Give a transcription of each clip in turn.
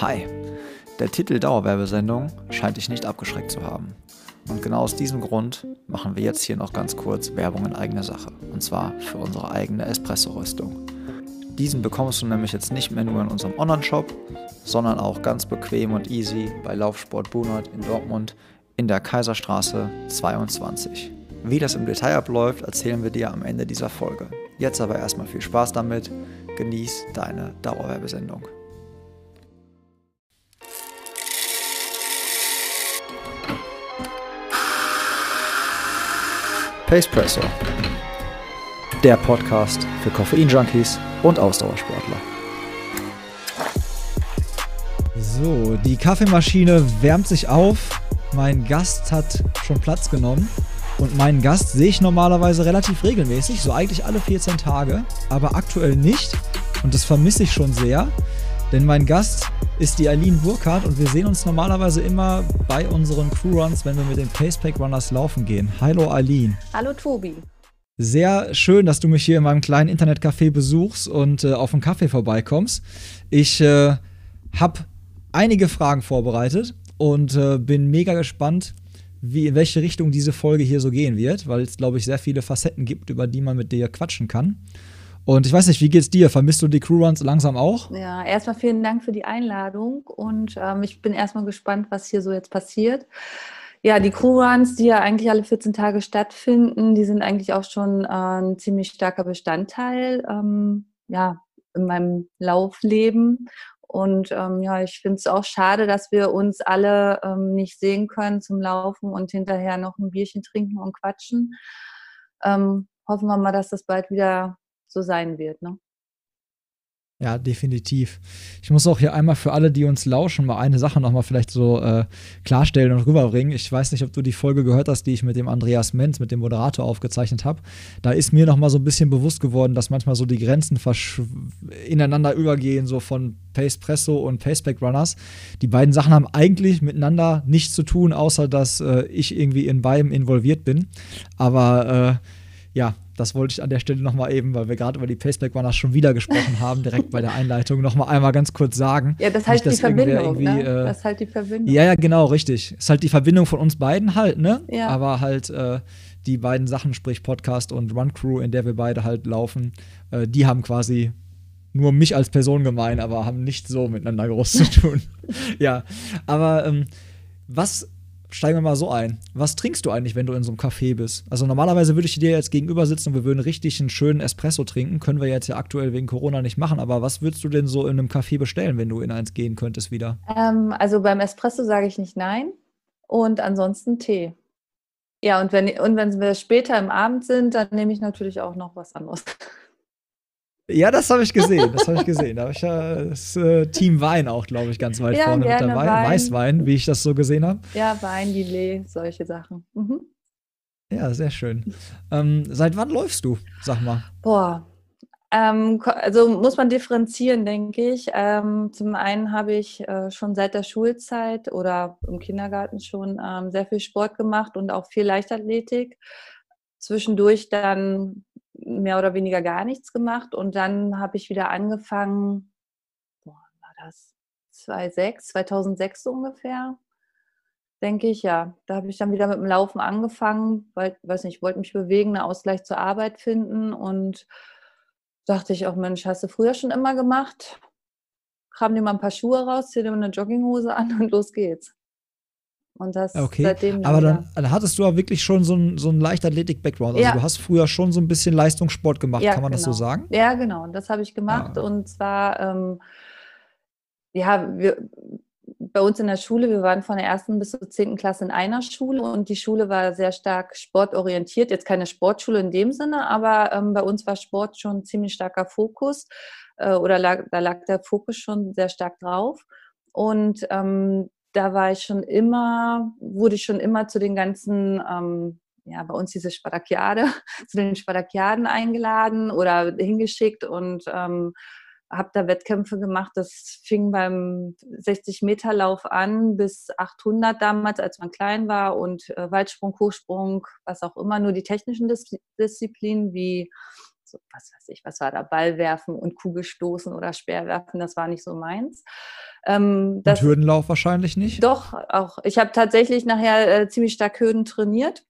Hi, der Titel Dauerwerbesendung scheint dich nicht abgeschreckt zu haben. Und genau aus diesem Grund machen wir jetzt hier noch ganz kurz Werbung in eigener Sache. Und zwar für unsere eigene Espresso-Rüstung. Diesen bekommst du nämlich jetzt nicht mehr nur in unserem Online-Shop, sondern auch ganz bequem und easy bei Laufsport Bunert in Dortmund in der Kaiserstraße 22. Wie das im Detail abläuft, erzählen wir dir am Ende dieser Folge. Jetzt aber erstmal viel Spaß damit. Genieß deine Dauerwerbesendung. Pacepresso. Der Podcast für Koffein-Junkies und Ausdauersportler. So, die Kaffeemaschine wärmt sich auf. Mein Gast hat schon Platz genommen. Und meinen Gast sehe ich normalerweise relativ regelmäßig, so eigentlich alle 14 Tage, aber aktuell nicht. Und das vermisse ich schon sehr. Denn mein Gast ist die Aline Burkhardt und wir sehen uns normalerweise immer bei unseren Crewruns, wenn wir mit den Pacepack Runners laufen gehen. Hallo Aline. Hallo Tobi. Sehr schön, dass du mich hier in meinem kleinen Internetcafé besuchst und äh, auf einen Kaffee vorbeikommst. Ich äh, habe einige Fragen vorbereitet und äh, bin mega gespannt, wie, in welche Richtung diese Folge hier so gehen wird, weil es, glaube ich, sehr viele Facetten gibt, über die man mit dir quatschen kann. Und ich weiß nicht, wie geht's dir? Vermisst du die Crewruns langsam auch? Ja, erstmal vielen Dank für die Einladung und ähm, ich bin erstmal gespannt, was hier so jetzt passiert. Ja, die Crewruns, die ja eigentlich alle 14 Tage stattfinden, die sind eigentlich auch schon äh, ein ziemlich starker Bestandteil ähm, ja, in meinem Laufleben. Und ähm, ja, ich finde es auch schade, dass wir uns alle ähm, nicht sehen können zum Laufen und hinterher noch ein Bierchen trinken und quatschen. Ähm, hoffen wir mal, dass das bald wieder so sein wird. Ne? Ja, definitiv. Ich muss auch hier einmal für alle, die uns lauschen, mal eine Sache nochmal vielleicht so äh, klarstellen und rüberbringen. Ich weiß nicht, ob du die Folge gehört hast, die ich mit dem Andreas Menz, mit dem Moderator aufgezeichnet habe. Da ist mir nochmal so ein bisschen bewusst geworden, dass manchmal so die Grenzen ineinander übergehen, so von Pace Presso und Paceback Runners. Die beiden Sachen haben eigentlich miteinander nichts zu tun, außer dass äh, ich irgendwie in beidem involviert bin. Aber äh, ja, das wollte ich an der Stelle nochmal eben, weil wir gerade über die Paceback Runners schon wieder gesprochen haben, direkt bei der Einleitung nochmal einmal ganz kurz sagen. Ja, das heißt die Verbindung, ne? Äh, das ist halt die Verbindung. Ja, ja, genau, richtig. Ist halt die Verbindung von uns beiden halt, ne? Ja. Aber halt äh, die beiden Sachen, sprich Podcast und Run Crew, in der wir beide halt laufen, äh, die haben quasi nur mich als Person gemein, aber haben nicht so miteinander groß zu tun. ja, aber ähm, was steigen wir mal so ein. Was trinkst du eigentlich, wenn du in so einem Café bist? Also normalerweise würde ich dir jetzt gegenüber sitzen und wir würden richtig einen schönen Espresso trinken. Können wir jetzt ja aktuell wegen Corona nicht machen. Aber was würdest du denn so in einem Café bestellen, wenn du in eins gehen könntest wieder? Ähm, also beim Espresso sage ich nicht nein. Und ansonsten Tee. Ja, und wenn, und wenn wir später im Abend sind, dann nehme ich natürlich auch noch was anderes. Ja, das habe ich gesehen. Das habe ich gesehen. Da habe ich ja das äh, Team Wein auch, glaube ich, ganz weit ja, vorne mit dabei. Wein. Weißwein, wie ich das so gesehen habe. Ja, Wein, Lillet, solche Sachen. Mhm. Ja, sehr schön. Ähm, seit wann läufst du, sag mal? Boah, ähm, also muss man differenzieren, denke ich. Ähm, zum einen habe ich äh, schon seit der Schulzeit oder im Kindergarten schon ähm, sehr viel Sport gemacht und auch viel Leichtathletik. Zwischendurch dann mehr oder weniger gar nichts gemacht und dann habe ich wieder angefangen, boah, war das 2006, 2006 ungefähr, denke ich, ja. Da habe ich dann wieder mit dem Laufen angefangen, weil, weiß nicht, ich wollte mich bewegen, einen Ausgleich zur Arbeit finden und dachte ich auch, Mensch, hast du früher schon immer gemacht? Kram dir mal ein paar Schuhe raus, zieh dir mal eine Jogginghose an und los geht's. Und das okay. seitdem. Aber dann, dann, hattest du ja wirklich schon so einen so Leichtathletik-Background. Also ja. du hast früher schon so ein bisschen Leistungssport gemacht, ja, kann man genau. das so genau. sagen? Ja, genau. Und das habe ich gemacht. Ah. Und zwar, ähm, ja, wir, bei uns in der Schule, wir waren von der ersten bis zur zehnten Klasse in einer Schule und die Schule war sehr stark sportorientiert. Jetzt keine Sportschule in dem Sinne, aber ähm, bei uns war Sport schon ein ziemlich starker Fokus äh, oder lag, da lag der Fokus schon sehr stark drauf. Und ähm, da war ich schon immer, wurde ich schon immer zu den ganzen, ähm, ja, bei uns diese Spadakiade, zu den Spadakiaden eingeladen oder hingeschickt und ähm, habe da Wettkämpfe gemacht. Das fing beim 60-Meter-Lauf an bis 800 damals, als man klein war und äh, Weitsprung, Hochsprung, was auch immer, nur die technischen Dis Disziplinen wie so, was weiß ich, was war da, Ball werfen und Kugel stoßen oder Speer werfen, das war nicht so meins. Ähm, das, und Hürdenlauf wahrscheinlich nicht? Doch, auch. Ich habe tatsächlich nachher äh, ziemlich stark Hürden trainiert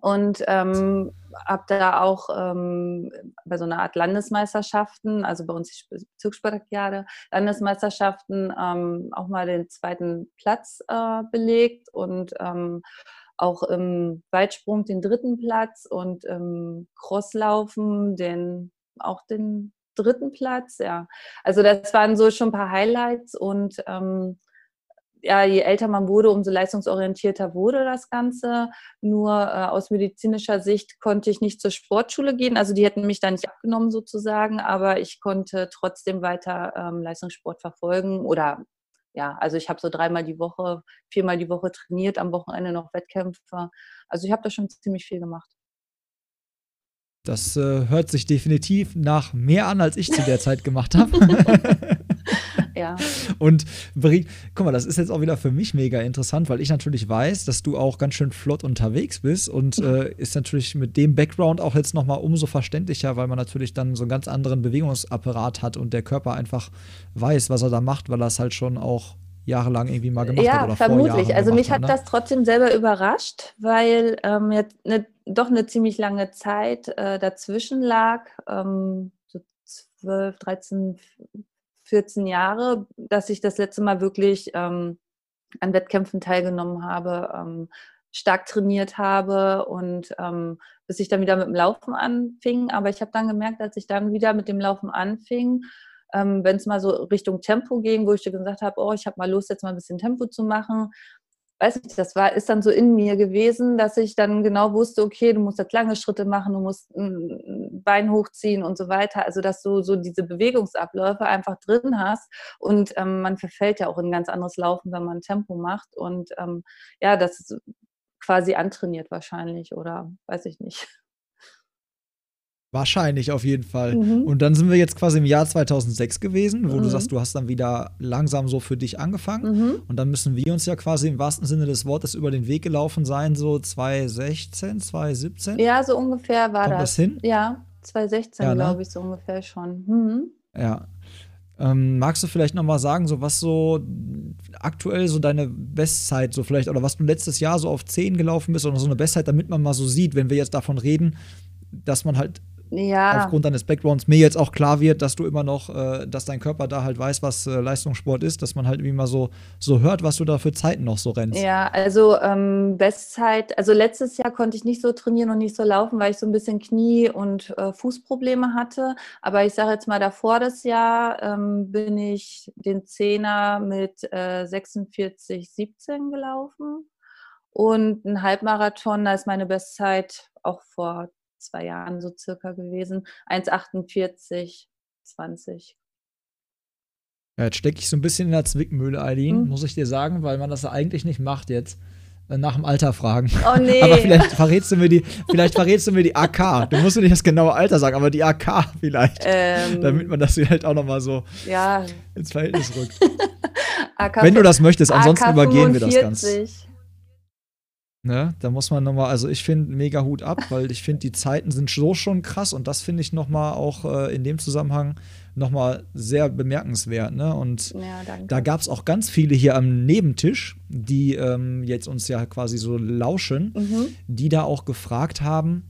und ähm, habe da auch ähm, bei so einer Art Landesmeisterschaften, also bei uns die Landesmeisterschaften ähm, auch mal den zweiten Platz äh, belegt und ähm, auch im Weitsprung den dritten Platz und im Crosslaufen den, auch den dritten Platz, ja. Also das waren so schon ein paar Highlights und ähm, ja, je älter man wurde, umso leistungsorientierter wurde das Ganze. Nur äh, aus medizinischer Sicht konnte ich nicht zur Sportschule gehen. Also die hätten mich da nicht abgenommen sozusagen, aber ich konnte trotzdem weiter ähm, Leistungssport verfolgen oder ja, also ich habe so dreimal die Woche, viermal die Woche trainiert, am Wochenende noch Wettkämpfe. Also ich habe da schon ziemlich viel gemacht. Das äh, hört sich definitiv nach mehr an, als ich zu der Zeit gemacht habe. Ja. Und guck mal, das ist jetzt auch wieder für mich mega interessant, weil ich natürlich weiß, dass du auch ganz schön flott unterwegs bist und äh, ist natürlich mit dem Background auch jetzt nochmal umso verständlicher, weil man natürlich dann so einen ganz anderen Bewegungsapparat hat und der Körper einfach weiß, was er da macht, weil er es halt schon auch jahrelang irgendwie mal gemacht ja, hat. Ja, vermutlich. Also mich hat, ne? das trotzdem selber überrascht, weil ähm, jetzt ne, doch eine ziemlich lange Zeit äh, dazwischen lag, ähm, so 12, 13, 14 Jahre, dass ich das letzte Mal wirklich ähm, an Wettkämpfen teilgenommen habe, ähm, stark trainiert habe und ähm, bis ich dann wieder mit dem Laufen anfing. Aber ich habe dann gemerkt, als ich dann wieder mit dem Laufen anfing, ähm, wenn es mal so Richtung Tempo ging, wo ich gesagt habe, oh, ich habe mal Lust, jetzt mal ein bisschen Tempo zu machen, weiß nicht, das war, ist dann so in mir gewesen, dass ich dann genau wusste, okay, du musst jetzt lange Schritte machen, du musst ein Bein hochziehen und so weiter. Also, dass du so diese Bewegungsabläufe einfach drin hast und ähm, man verfällt ja auch in ein ganz anderes Laufen, wenn man Tempo macht und ähm, ja, das ist quasi antrainiert wahrscheinlich oder weiß ich nicht. Wahrscheinlich auf jeden Fall. Mhm. Und dann sind wir jetzt quasi im Jahr 2006 gewesen, wo mhm. du sagst, du hast dann wieder langsam so für dich angefangen. Mhm. Und dann müssen wir uns ja quasi im wahrsten Sinne des Wortes über den Weg gelaufen sein, so 2016, 2017. Ja, so ungefähr war Kommt das. das hin? Ja, 2016 ja, ne? glaube ich so ungefähr schon. Mhm. Ja. Ähm, magst du vielleicht noch mal sagen, so was so aktuell so deine Bestzeit so vielleicht oder was du letztes Jahr so auf 10 gelaufen bist oder so eine Bestzeit, damit man mal so sieht, wenn wir jetzt davon reden, dass man halt ja. aufgrund deines Backgrounds mir jetzt auch klar wird, dass du immer noch, äh, dass dein Körper da halt weiß, was äh, Leistungssport ist, dass man halt irgendwie mal so, so hört, was du da für Zeiten noch so rennst. Ja, also ähm, Bestzeit, also letztes Jahr konnte ich nicht so trainieren und nicht so laufen, weil ich so ein bisschen Knie- und äh, Fußprobleme hatte. Aber ich sage jetzt mal, davor das Jahr ähm, bin ich den Zehner mit äh, 46, 17 gelaufen. Und ein Halbmarathon, da ist meine Bestzeit auch vor zwei Jahren so circa gewesen. 1,48, 20. Ja, jetzt stecke ich so ein bisschen in der Zwickmühle, Eileen, mhm. muss ich dir sagen, weil man das ja eigentlich nicht macht jetzt. Äh, nach dem Alter fragen. Oh nee. aber vielleicht verrätst du mir die, vielleicht verrätst du mir die AK. Du musst mir nicht das genaue Alter sagen, aber die AK vielleicht. Ähm, damit man das halt auch nochmal so ja. ins Verhältnis rückt. Wenn du das möchtest, ansonsten AK übergehen wir das Ganze. Ne? Da muss man nochmal, also ich finde mega Hut ab, weil ich finde, die Zeiten sind so schon krass und das finde ich nochmal auch äh, in dem Zusammenhang nochmal sehr bemerkenswert. Ne? Und ja, da gab es auch ganz viele hier am Nebentisch, die ähm, jetzt uns ja quasi so lauschen, mhm. die da auch gefragt haben,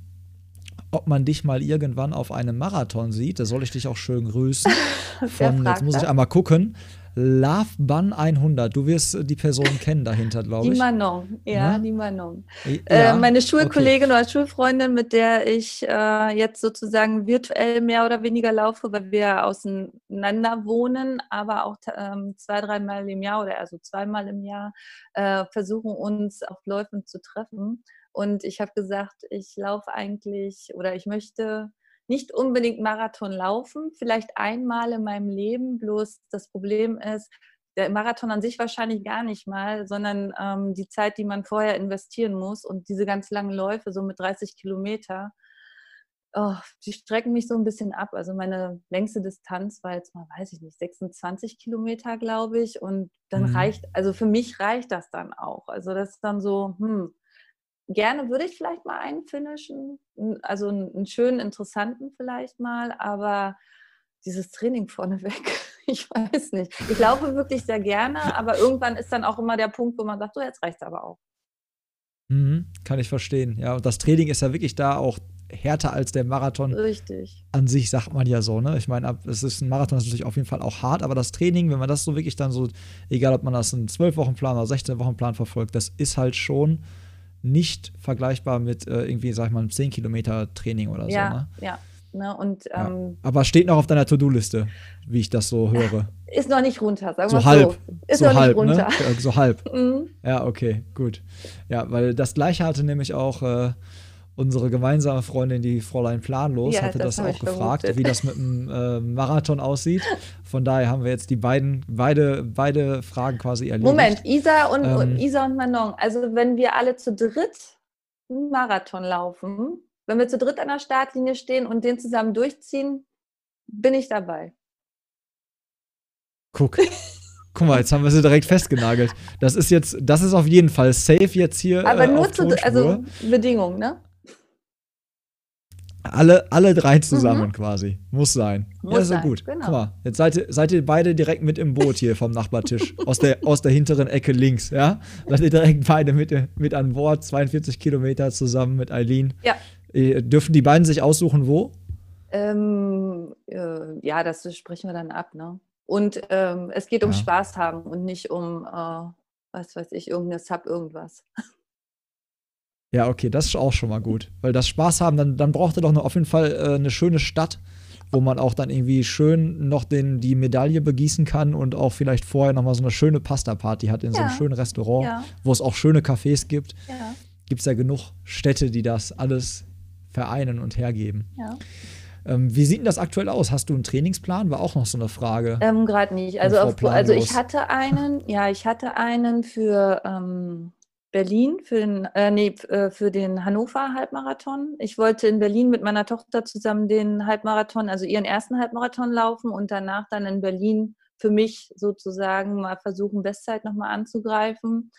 ob man dich mal irgendwann auf einem Marathon sieht. Da soll ich dich auch schön grüßen. Von, jetzt muss ich einmal gucken. Love Bun 100. Du wirst die Person kennen dahinter, glaube ich. Die Manon, ja, ja? die Manon. Ja, äh, meine Schulkollegin okay. oder Schulfreundin, mit der ich äh, jetzt sozusagen virtuell mehr oder weniger laufe, weil wir auseinander wohnen, aber auch ähm, zwei, dreimal im Jahr oder also zweimal im Jahr äh, versuchen uns auf Läufen zu treffen. Und ich habe gesagt, ich laufe eigentlich oder ich möchte nicht unbedingt Marathon laufen, vielleicht einmal in meinem Leben. Bloß das Problem ist, der Marathon an sich wahrscheinlich gar nicht mal, sondern ähm, die Zeit, die man vorher investieren muss und diese ganz langen Läufe, so mit 30 Kilometer, oh, die strecken mich so ein bisschen ab. Also meine längste Distanz war jetzt mal, weiß ich nicht, 26 Kilometer, glaube ich. Und dann mhm. reicht, also für mich reicht das dann auch. Also das ist dann so, hm, gerne würde ich vielleicht mal einen finishen, also einen schönen, interessanten vielleicht mal, aber dieses Training vorneweg, ich weiß nicht. Ich laufe wirklich sehr gerne, aber irgendwann ist dann auch immer der Punkt, wo man sagt, so jetzt reicht es aber auch. Mhm, kann ich verstehen. Ja, und das Training ist ja wirklich da auch härter als der Marathon. Richtig. An sich sagt man ja so, ne? Ich meine, es ist ein Marathon, ist natürlich auf jeden Fall auch hart, aber das Training, wenn man das so wirklich dann so, egal ob man das einen 12-Wochen-Plan oder 16-Wochen-Plan verfolgt, das ist halt schon nicht vergleichbar mit äh, irgendwie, sag ich mal, einem 10-Kilometer-Training oder ja, so. Ne? Ja, Ne? Und, ja. ähm, Aber steht noch auf deiner To-Do-Liste, wie ich das so höre. Ist noch nicht runter, sagen wir so. Halb. So, ist so noch halb, nicht runter. Ne? So halb. mhm. Ja, okay, gut. Ja, weil das gleiche hatte nämlich auch äh, unsere gemeinsame Freundin, die Fräulein Planlos, ja, hatte das, das auch gefragt, vermutet. wie das mit dem äh, Marathon aussieht. Von daher haben wir jetzt die beiden, beide, beide Fragen quasi erledigt. Moment, Isa und, ähm, Isa und Manon, also wenn wir alle zu dritt einen Marathon laufen, wenn wir zu dritt an der Startlinie stehen und den zusammen durchziehen, bin ich dabei. Guck. Guck mal, jetzt haben wir sie direkt festgenagelt. Das ist jetzt, das ist auf jeden Fall safe jetzt hier. Aber äh, nur zu, also Bedingungen, ne? Alle, alle drei zusammen mhm. quasi. Muss sein. Muss ja, so sein. gut. Genau. Guck mal, jetzt seid ihr, seid ihr beide direkt mit im Boot hier vom Nachbartisch. aus, der, aus der hinteren Ecke links, ja? Seid ihr direkt beide mit, mit an Bord, 42 Kilometer zusammen mit Eileen. Ja. Äh, dürfen die beiden sich aussuchen, wo? Ähm, äh, ja, das sprechen wir dann ab, ne? Und ähm, es geht um ja. Spaß haben und nicht um, äh, was weiß ich, irgendeine Sub, irgendwas. Ja, okay, das ist auch schon mal gut. Weil das Spaß haben, dann, dann braucht er doch noch auf jeden Fall äh, eine schöne Stadt, wo man auch dann irgendwie schön noch den, die Medaille begießen kann und auch vielleicht vorher nochmal so eine schöne Pasta-Party hat in ja. so einem schönen Restaurant, ja. wo es auch schöne Cafés gibt. Ja. Gibt es ja genug Städte, die das alles vereinen und hergeben. Ja. Ähm, wie sieht denn das aktuell aus? Hast du einen Trainingsplan? War auch noch so eine Frage. Ähm, Gerade nicht. Also, auf, also ich hatte einen, ja, ich hatte einen für ähm, Berlin, für den, äh, nee, äh, für den Hannover Halbmarathon. Ich wollte in Berlin mit meiner Tochter zusammen den Halbmarathon, also ihren ersten Halbmarathon laufen und danach dann in Berlin für mich sozusagen mal versuchen, Bestzeit nochmal anzugreifen.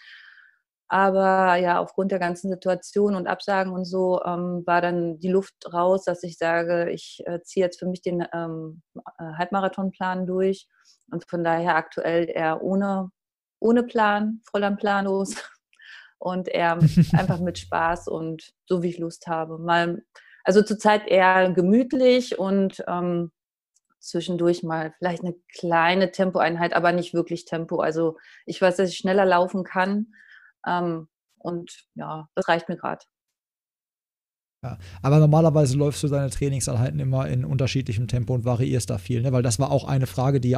Aber ja, aufgrund der ganzen Situation und Absagen und so ähm, war dann die Luft raus, dass ich sage, ich äh, ziehe jetzt für mich den ähm, äh, Halbmarathonplan durch und von daher aktuell eher ohne, ohne Plan, am Planlos und eher einfach mit Spaß und so wie ich Lust habe. Mal, also zurzeit eher gemütlich und ähm, zwischendurch mal vielleicht eine kleine Tempoeinheit, aber nicht wirklich Tempo. Also ich weiß, dass ich schneller laufen kann ähm, und ja, das reicht mir gerade. Ja, aber normalerweise läufst du deine Trainingseinheiten immer in unterschiedlichem Tempo und variierst da viel, ne? Weil das war auch eine Frage, die hier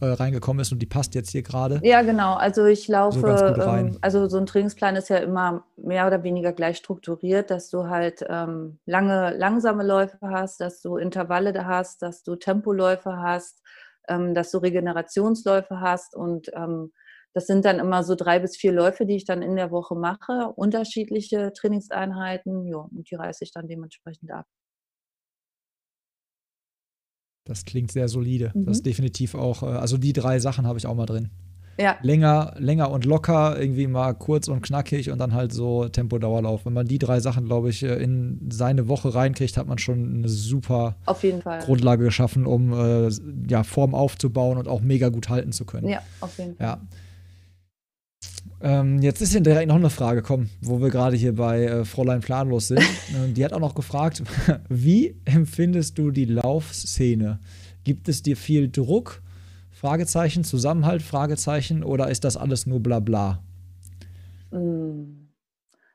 äh, reingekommen ist und die passt jetzt hier gerade. Ja, genau. Also ich laufe, so ähm, also so ein Trainingsplan ist ja immer mehr oder weniger gleich strukturiert, dass du halt ähm, lange, langsame Läufe hast, dass du Intervalle da hast, dass du Tempoläufe hast, ähm, dass du Regenerationsläufe hast und ähm, das sind dann immer so drei bis vier Läufe, die ich dann in der Woche mache, unterschiedliche Trainingseinheiten, ja, und die reiße ich dann dementsprechend ab. Das klingt sehr solide. Mhm. Das ist definitiv auch, äh, also die drei Sachen habe ich auch mal drin. Ja. Länger, länger und locker, irgendwie mal kurz und knackig und dann halt so Tempo-Dauerlauf. Wenn man die drei Sachen, glaube ich, äh, in seine Woche reinkriegt, hat man schon eine super Grundlage geschaffen, um äh, ja, Form aufzubauen und auch mega gut halten zu können. Ja, auf jeden Fall. Ja. Ähm, jetzt ist hier direkt noch eine Frage, komm, wo wir gerade hier bei äh, Fräulein Planlos sind. die hat auch noch gefragt, wie empfindest du die Laufszene? Gibt es dir viel Druck? Fragezeichen, Zusammenhalt, Fragezeichen, oder ist das alles nur Blabla? Hm.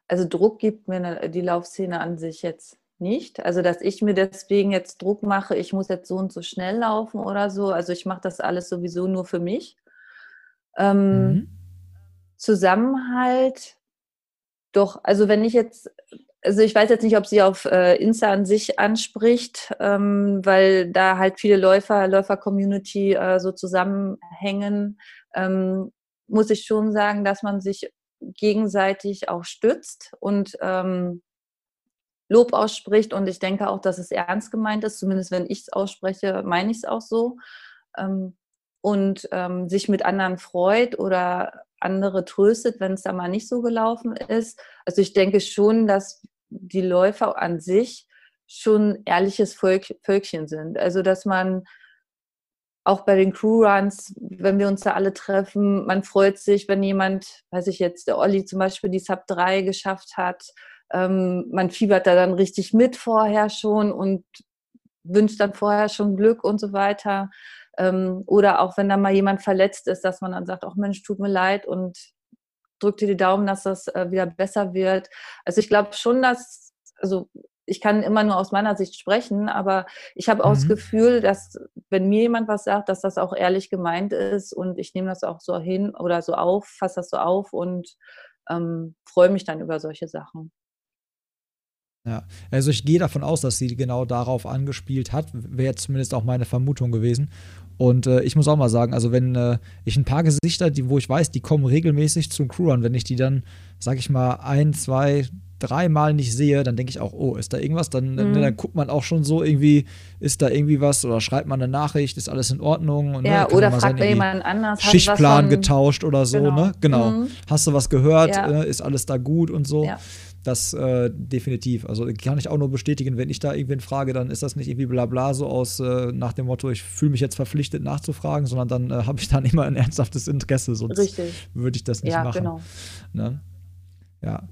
Also Druck gibt mir die Laufszene an sich jetzt nicht. Also dass ich mir deswegen jetzt Druck mache, ich muss jetzt so und so schnell laufen oder so. Also ich mache das alles sowieso nur für mich. Ähm, mhm. Zusammenhalt, doch, also wenn ich jetzt, also ich weiß jetzt nicht, ob sie auf äh, Insta an sich anspricht, ähm, weil da halt viele Läufer, Läufer-Community äh, so zusammenhängen, ähm, muss ich schon sagen, dass man sich gegenseitig auch stützt und ähm, Lob ausspricht. Und ich denke auch, dass es ernst gemeint ist. Zumindest wenn ich es ausspreche, meine ich es auch so. Und sich mit anderen freut oder andere tröstet, wenn es da mal nicht so gelaufen ist. Also ich denke schon, dass die Läufer an sich schon ehrliches Völk Völkchen sind. Also dass man auch bei den Crewruns, wenn wir uns da alle treffen, man freut sich, wenn jemand, weiß ich jetzt, der Olli zum Beispiel die Sub 3 geschafft hat. Ähm, man fiebert da dann richtig mit vorher schon und wünscht dann vorher schon Glück und so weiter. Ähm, oder auch wenn da mal jemand verletzt ist, dass man dann sagt, ach Mensch, tut mir leid und drückt dir die Daumen, dass das äh, wieder besser wird. Also ich glaube schon, dass, also ich kann immer nur aus meiner Sicht sprechen, aber ich habe auch mhm. das Gefühl, dass wenn mir jemand was sagt, dass das auch ehrlich gemeint ist und ich nehme das auch so hin oder so auf, fasse das so auf und ähm, freue mich dann über solche Sachen. Ja, also ich gehe davon aus, dass sie genau darauf angespielt hat. Wäre zumindest auch meine Vermutung gewesen. Und äh, ich muss auch mal sagen, also wenn äh, ich ein paar Gesichter, die, wo ich weiß, die kommen regelmäßig zum Crewrun, wenn ich die dann, sag ich mal, ein, zwei, dreimal nicht sehe, dann denke ich auch, oh, ist da irgendwas? Dann, mhm. ne, dann guckt man auch schon so irgendwie, ist da irgendwie was oder schreibt man eine Nachricht, ist alles in Ordnung? Und, ne, ja, ne, oder fragt sein, jemand anders. Schichtplan getauscht oder so, genau. ne? Genau. Mhm. Hast du was gehört? Ja. Äh, ist alles da gut und so? Ja. Das äh, definitiv. Also kann ich auch nur bestätigen, wenn ich da irgendwen frage, dann ist das nicht irgendwie blabla so aus äh, nach dem Motto, ich fühle mich jetzt verpflichtet nachzufragen, sondern dann äh, habe ich dann immer ein ernsthaftes Interesse, sonst würde ich das nicht ja, machen. Genau. Ne? Ja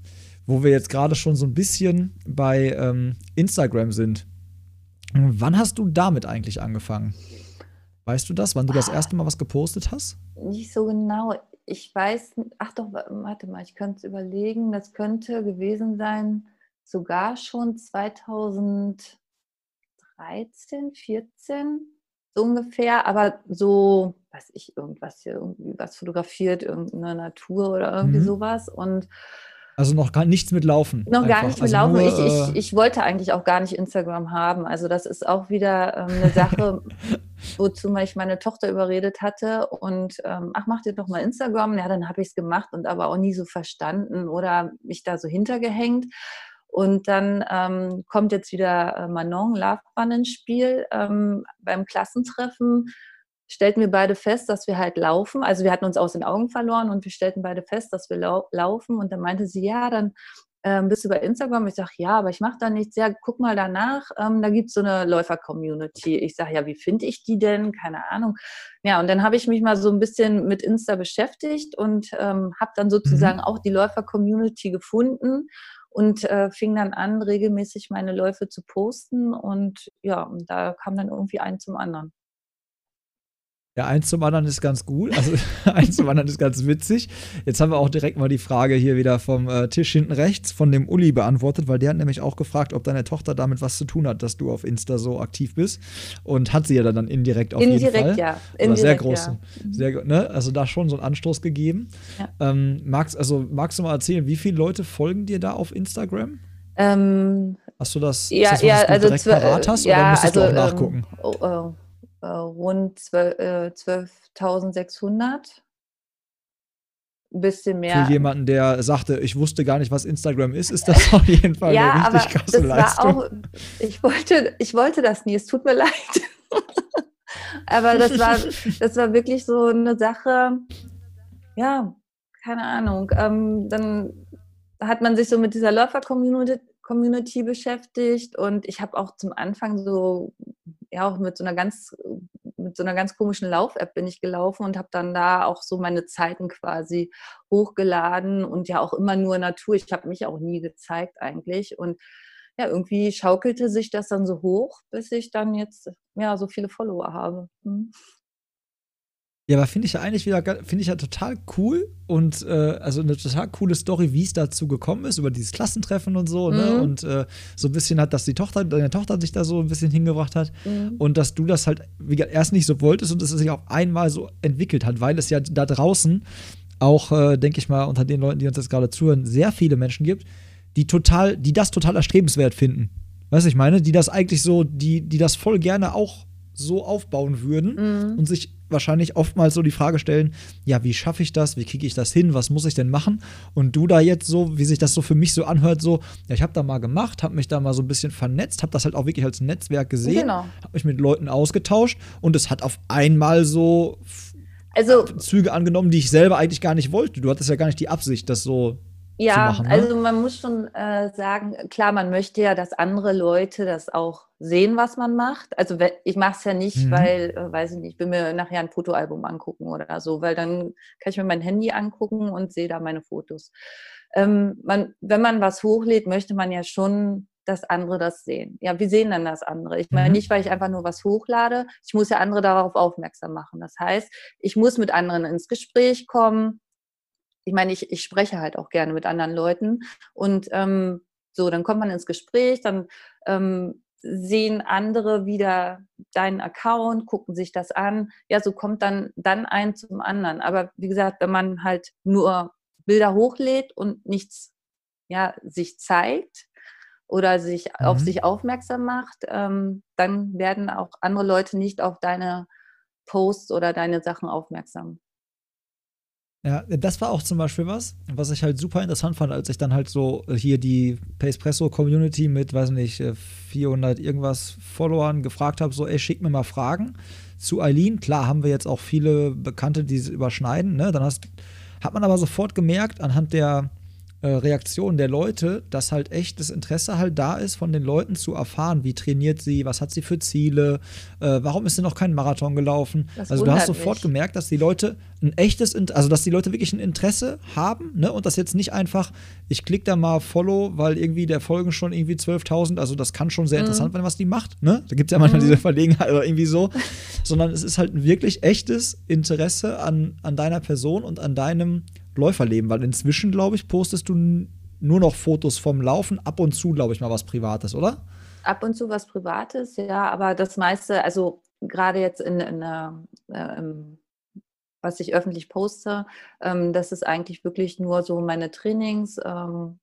wo wir jetzt gerade schon so ein bisschen bei ähm, Instagram sind. Wann hast du damit eigentlich angefangen? Weißt du das, wann du das ah. erste Mal was gepostet hast? Nicht so genau. Ich weiß, ach doch, warte mal, ich könnte es überlegen. Das könnte gewesen sein, sogar schon 2013, 14, so ungefähr. Aber so, weiß ich, irgendwas hier, irgendwie was fotografiert, irgendeine Natur oder irgendwie mhm. sowas. Und also noch gar nichts mit Laufen. Noch einfach. gar nicht mit also Laufen. Nur, ich, ich, äh, ich, wollte eigentlich auch gar nicht Instagram haben. Also das ist auch wieder ähm, eine Sache, wozu mich meine Tochter überredet hatte. Und ähm, ach, mach dir doch mal Instagram. Ja, dann habe ich es gemacht und aber auch nie so verstanden oder mich da so hintergehängt. Und dann ähm, kommt jetzt wieder äh, Manon Laufbahn ins Spiel ähm, beim Klassentreffen stellten wir beide fest, dass wir halt laufen. Also wir hatten uns aus den Augen verloren und wir stellten beide fest, dass wir lau laufen. Und dann meinte sie, ja, dann ähm, bist du bei Instagram? Ich sage, ja, aber ich mache da nichts. Ja, guck mal danach. Ähm, da gibt es so eine Läufer-Community. Ich sage, ja, wie finde ich die denn? Keine Ahnung. Ja, und dann habe ich mich mal so ein bisschen mit Insta beschäftigt und ähm, habe dann sozusagen mhm. auch die Läufer-Community gefunden und äh, fing dann an, regelmäßig meine Läufe zu posten. Und ja, und da kam dann irgendwie ein zum anderen. Ja, eins zum anderen ist ganz gut. Also eins zum anderen ist ganz witzig. Jetzt haben wir auch direkt mal die Frage hier wieder vom äh, Tisch hinten rechts von dem Uli beantwortet, weil der hat nämlich auch gefragt, ob deine Tochter damit was zu tun hat, dass du auf Insta so aktiv bist. Und hat sie ja dann indirekt auf indirekt, jeden Fall. Ja. Indirekt, Oder sehr groß. Ja. Sehr, ne? Also da schon so einen Anstoß gegeben. Ja. Ähm, magst, also, magst du mal erzählen, wie viele Leute folgen dir da auf Instagram? Ähm, hast du das, ja, das ja, also direkt parat hast ja, oder müsstest also, du auch ähm, nachgucken? Oh, oh äh, rund 12.600. Äh, ein bisschen mehr. Für jemanden, der sagte, ich wusste gar nicht, was Instagram ist, ist das auf jeden Fall ja, eine richtig krasse Leistung. War auch, ich, wollte, ich wollte das nie, es tut mir leid. aber das war, das war wirklich so eine Sache, ja, keine Ahnung. Ähm, dann hat man sich so mit dieser Läufer-Community Community beschäftigt und ich habe auch zum Anfang so ja auch mit so einer ganz mit so einer ganz komischen Lauf-App bin ich gelaufen und habe dann da auch so meine Zeiten quasi hochgeladen und ja auch immer nur Natur. Ich habe mich auch nie gezeigt eigentlich und ja, irgendwie schaukelte sich das dann so hoch, bis ich dann jetzt ja so viele Follower habe. Hm. Ja, aber finde ich ja eigentlich wieder, finde ich ja total cool und äh, also eine total coole Story, wie es dazu gekommen ist, über dieses Klassentreffen und so, ne? mhm. ne? Und äh, so ein bisschen hat, dass die Tochter, deine Tochter sich da so ein bisschen hingebracht hat mhm. und dass du das halt wie gesagt, erst nicht so wolltest und dass es sich auf einmal so entwickelt hat, weil es ja da draußen auch, äh, denke ich mal, unter den Leuten, die uns jetzt gerade zuhören, sehr viele Menschen gibt, die total, die das total erstrebenswert finden. Weißt du, ich meine, die das eigentlich so, die, die das voll gerne auch so aufbauen würden mhm. und sich wahrscheinlich oftmals so die Frage stellen, ja, wie schaffe ich das? Wie kriege ich das hin? Was muss ich denn machen? Und du da jetzt so, wie sich das so für mich so anhört, so, ja, ich habe da mal gemacht, habe mich da mal so ein bisschen vernetzt, habe das halt auch wirklich als Netzwerk gesehen, genau. habe mich mit Leuten ausgetauscht und es hat auf einmal so also, Züge angenommen, die ich selber eigentlich gar nicht wollte. Du hattest ja gar nicht die Absicht, das so ja, machen. Ne? also man muss schon äh, sagen, klar, man möchte ja, dass andere Leute das auch sehen, was man macht. Also ich mache es ja nicht, mhm. weil, äh, weiß ich nicht, ich will mir nachher ein Fotoalbum angucken oder so, weil dann kann ich mir mein Handy angucken und sehe da meine Fotos. Ähm, man, wenn man was hochlädt, möchte man ja schon dass andere das sehen. Ja, wie sehen dann das andere? Ich meine, mhm. nicht, weil ich einfach nur was hochlade, ich muss ja andere darauf aufmerksam machen. Das heißt, ich muss mit anderen ins Gespräch kommen, ich meine, ich, ich spreche halt auch gerne mit anderen Leuten und ähm, so, dann kommt man ins Gespräch, dann ähm, sehen andere wieder deinen Account, gucken sich das an. Ja, so kommt dann, dann ein zum anderen. Aber wie gesagt, wenn man halt nur Bilder hochlädt und nichts ja, sich zeigt oder sich mhm. auf sich aufmerksam macht, ähm, dann werden auch andere Leute nicht auf deine Posts oder deine Sachen aufmerksam. Ja, das war auch zum Beispiel was, was ich halt super interessant fand, als ich dann halt so hier die Pacepresso Community mit, weiß nicht, 400 äh, irgendwas Followern gefragt habe, so, ey, schick mir mal Fragen zu Eileen. Klar haben wir jetzt auch viele Bekannte, die überschneiden, ne? Dann hast, hat man aber sofort gemerkt, anhand der äh, Reaktionen der Leute, dass halt echt das Interesse halt da ist, von den Leuten zu erfahren, wie trainiert sie, was hat sie für Ziele, äh, warum ist sie noch kein Marathon gelaufen. Das also du hast sofort mich. gemerkt, dass die Leute ein echtes, also dass die Leute wirklich ein Interesse haben, ne? Und das jetzt nicht einfach, ich klicke da mal Follow, weil irgendwie der Folgen schon irgendwie 12.000, also das kann schon sehr mhm. interessant werden, was die macht, ne? Da gibt es ja manchmal mhm. diese Verlegenheit oder irgendwie so, sondern es ist halt ein wirklich echtes Interesse an, an deiner Person und an deinem Läuferleben, weil inzwischen, glaube ich, postest du nur noch Fotos vom Laufen, ab und zu, glaube ich, mal was Privates, oder? Ab und zu was Privates, ja, aber das meiste, also gerade jetzt in, in, in äh, was ich öffentlich poste, ähm, das ist eigentlich wirklich nur so meine Trainings ähm,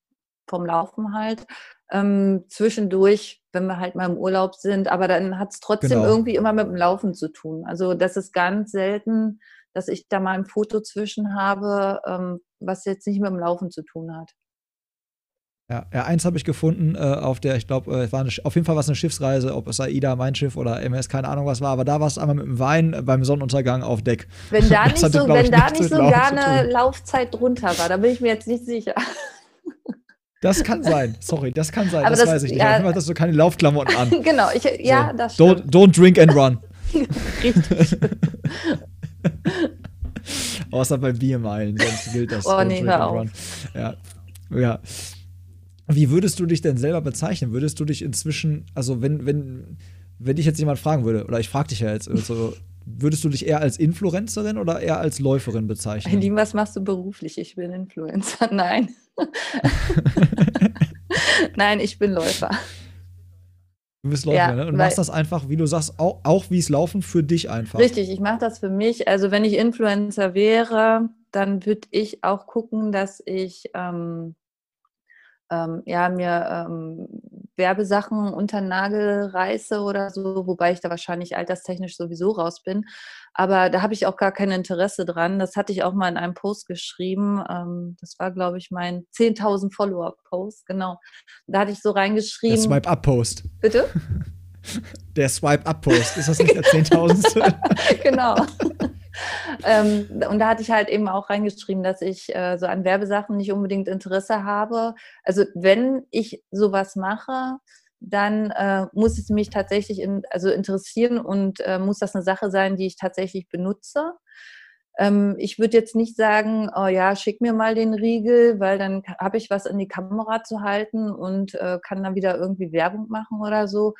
vom Laufen halt. Ähm, zwischendurch, wenn wir halt mal im Urlaub sind, aber dann hat es trotzdem genau. irgendwie immer mit dem Laufen zu tun. Also das ist ganz selten, dass ich da mal ein Foto zwischen habe, ähm, was jetzt nicht mit dem Laufen zu tun hat. Ja, ja eins habe ich gefunden, äh, auf der, ich glaube, äh, war eine, auf jeden Fall war es eine Schiffsreise, ob es AIDA, mein Schiff oder MS, keine Ahnung was war, aber da war es einmal mit dem Wein beim Sonnenuntergang auf Deck. Wenn da nicht, so, wenn da nicht sogar eine Laufzeit drunter war, da bin ich mir jetzt nicht sicher. Das kann sein, sorry, das kann sein, das, das, weiß ich nicht. Ja, auf hast du keine Laufklamotten an. genau, ich, ja, so. das stimmt. Don't, don't drink and run. Richtig. Außer bei Biermeilen, sonst gilt das. Oh nee, hör auf. Ja. ja. Wie würdest du dich denn selber bezeichnen? Würdest du dich inzwischen, also wenn, wenn, wenn dich jetzt jemand fragen würde, oder ich frage dich ja jetzt, also, würdest du dich eher als Influencerin oder eher als Läuferin bezeichnen? Eileen, was machst du beruflich? Ich bin Influencer. Nein. Nein, ich bin Läufer. Du bist Läufer, ja, ne? Und machst das einfach, wie du sagst, auch, auch wie es laufen für dich einfach. Richtig, ich mache das für mich. Also wenn ich Influencer wäre, dann würde ich auch gucken, dass ich ähm, ähm, ja, mir ähm, Werbesachen unter Nagel reiße oder so, wobei ich da wahrscheinlich alterstechnisch sowieso raus bin. Aber da habe ich auch gar kein Interesse dran. Das hatte ich auch mal in einem Post geschrieben. Ähm, das war, glaube ich, mein 10.000 Follower-Post. Genau. Da hatte ich so reingeschrieben. Der Swipe-Up-Post. Bitte? Der Swipe-Up-Post. Ist das nicht der 10.000? genau. ähm, und da hatte ich halt eben auch reingeschrieben, dass ich äh, so an Werbesachen nicht unbedingt Interesse habe. Also wenn ich sowas mache, dann äh, muss es mich tatsächlich in, also interessieren und äh, muss das eine Sache sein, die ich tatsächlich benutze. Ähm, ich würde jetzt nicht sagen, oh ja, schick mir mal den Riegel, weil dann habe ich was in die Kamera zu halten und äh, kann dann wieder irgendwie Werbung machen oder so.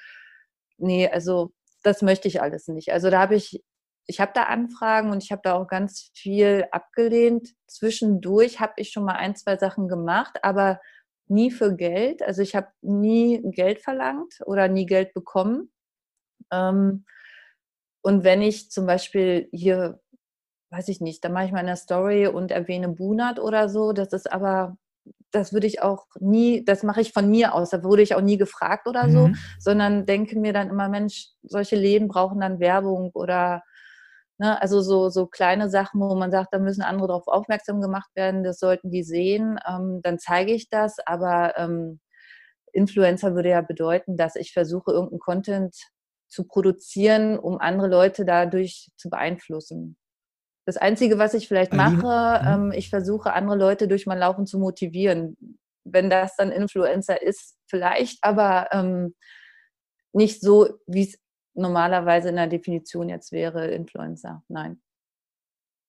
Nee, also das möchte ich alles nicht. Also da habe ich ich habe da Anfragen und ich habe da auch ganz viel abgelehnt. Zwischendurch habe ich schon mal ein, zwei Sachen gemacht, aber nie für Geld. Also ich habe nie Geld verlangt oder nie Geld bekommen. Ähm, und wenn ich zum Beispiel hier, weiß ich nicht, da mache ich mal eine Story und erwähne Bunat oder so, das ist aber, das würde ich auch nie, das mache ich von mir aus, da wurde ich auch nie gefragt oder so, mhm. sondern denke mir dann immer, Mensch, solche Läden brauchen dann Werbung oder Ne? Also so, so kleine Sachen, wo man sagt, da müssen andere darauf aufmerksam gemacht werden, das sollten die sehen, ähm, dann zeige ich das. Aber ähm, Influencer würde ja bedeuten, dass ich versuche, irgendeinen Content zu produzieren, um andere Leute dadurch zu beeinflussen. Das Einzige, was ich vielleicht mache, mhm. ähm, ich versuche andere Leute durch mein Laufen zu motivieren. Wenn das dann Influencer ist, vielleicht, aber ähm, nicht so, wie es normalerweise in der Definition jetzt wäre, Influencer. Nein.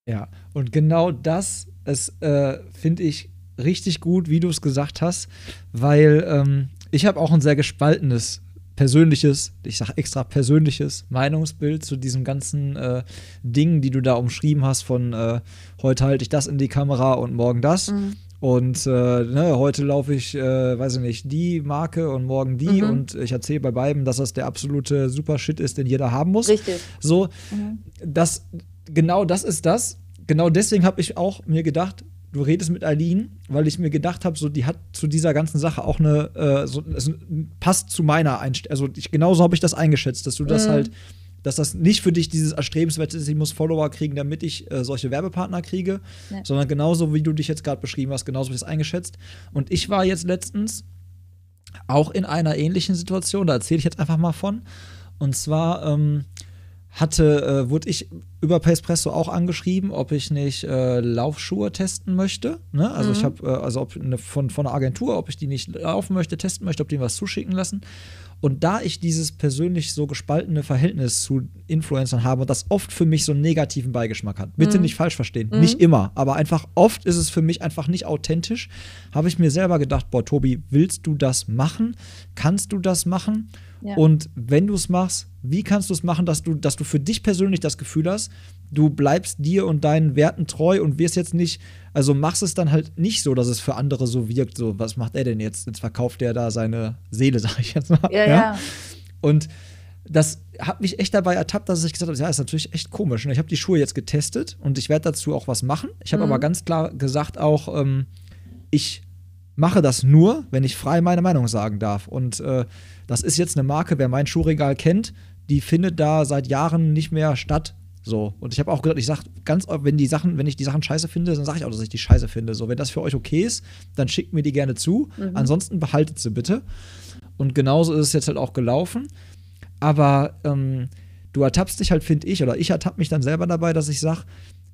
Ja, und genau das äh, finde ich richtig gut, wie du es gesagt hast, weil ähm, ich habe auch ein sehr gespaltenes persönliches, ich sage extra persönliches Meinungsbild zu diesen ganzen äh, Dingen, die du da umschrieben hast, von äh, heute halte ich das in die Kamera und morgen das. Mhm. Und äh, ne, heute laufe ich, äh, weiß ich nicht, die Marke und morgen die. Mhm. Und ich erzähle bei beiden, dass das der absolute Supershit ist, den jeder haben muss. Richtig. So, mhm. das, genau das ist das. Genau deswegen habe ich auch mir gedacht, du redest mit Aline, weil ich mir gedacht habe, so die hat zu dieser ganzen Sache auch eine, äh, so, es passt zu meiner Einstellung. Also ich, genauso habe ich das eingeschätzt, dass du das mhm. halt, dass das nicht für dich dieses erstrebenswerte ist, ich muss Follower kriegen, damit ich äh, solche Werbepartner kriege, ja. sondern genauso wie du dich jetzt gerade beschrieben hast, genauso habe ich das eingeschätzt. Und ich war jetzt letztens auch in einer ähnlichen Situation, da erzähle ich jetzt einfach mal von. Und zwar ähm, hatte, äh, wurde ich über Pacepresso auch angeschrieben, ob ich nicht äh, Laufschuhe testen möchte. Ne? Also mhm. ich habe, äh, also ob eine, von, von einer Agentur, ob ich die nicht laufen möchte, testen möchte, ob die was zuschicken lassen. Und da ich dieses persönlich so gespaltene Verhältnis zu Influencern habe und das oft für mich so einen negativen Beigeschmack hat, bitte mhm. nicht falsch verstehen, mhm. nicht immer, aber einfach oft ist es für mich einfach nicht authentisch, habe ich mir selber gedacht, boah, Tobi, willst du das machen? Kannst du das machen? Ja. Und wenn du es machst, wie kannst du es machen, dass du, dass du für dich persönlich das Gefühl hast, du bleibst dir und deinen Werten treu und wirst jetzt nicht, also machst es dann halt nicht so, dass es für andere so wirkt, so, was macht er denn jetzt? Jetzt verkauft er da seine Seele, sag ich jetzt mal. Ja, ja. ja. Und das hat mich echt dabei ertappt, dass ich gesagt habe, ja, ist natürlich echt komisch. Und ne? ich habe die Schuhe jetzt getestet und ich werde dazu auch was machen. Ich habe mhm. aber ganz klar gesagt auch, ähm, ich mache das nur, wenn ich frei meine Meinung sagen darf. Und äh, das ist jetzt eine Marke, wer mein Schuhregal kennt, die findet da seit Jahren nicht mehr statt. So. Und ich habe auch gesagt, ich sage ganz oft, wenn die Sachen, wenn ich die Sachen scheiße finde, dann sage ich auch, dass ich die scheiße finde. So, wenn das für euch okay ist, dann schickt mir die gerne zu. Mhm. Ansonsten behaltet sie bitte. Und genauso ist es jetzt halt auch gelaufen. Aber ähm, du ertappst dich halt, finde ich, oder ich ertappe mich dann selber dabei, dass ich sage,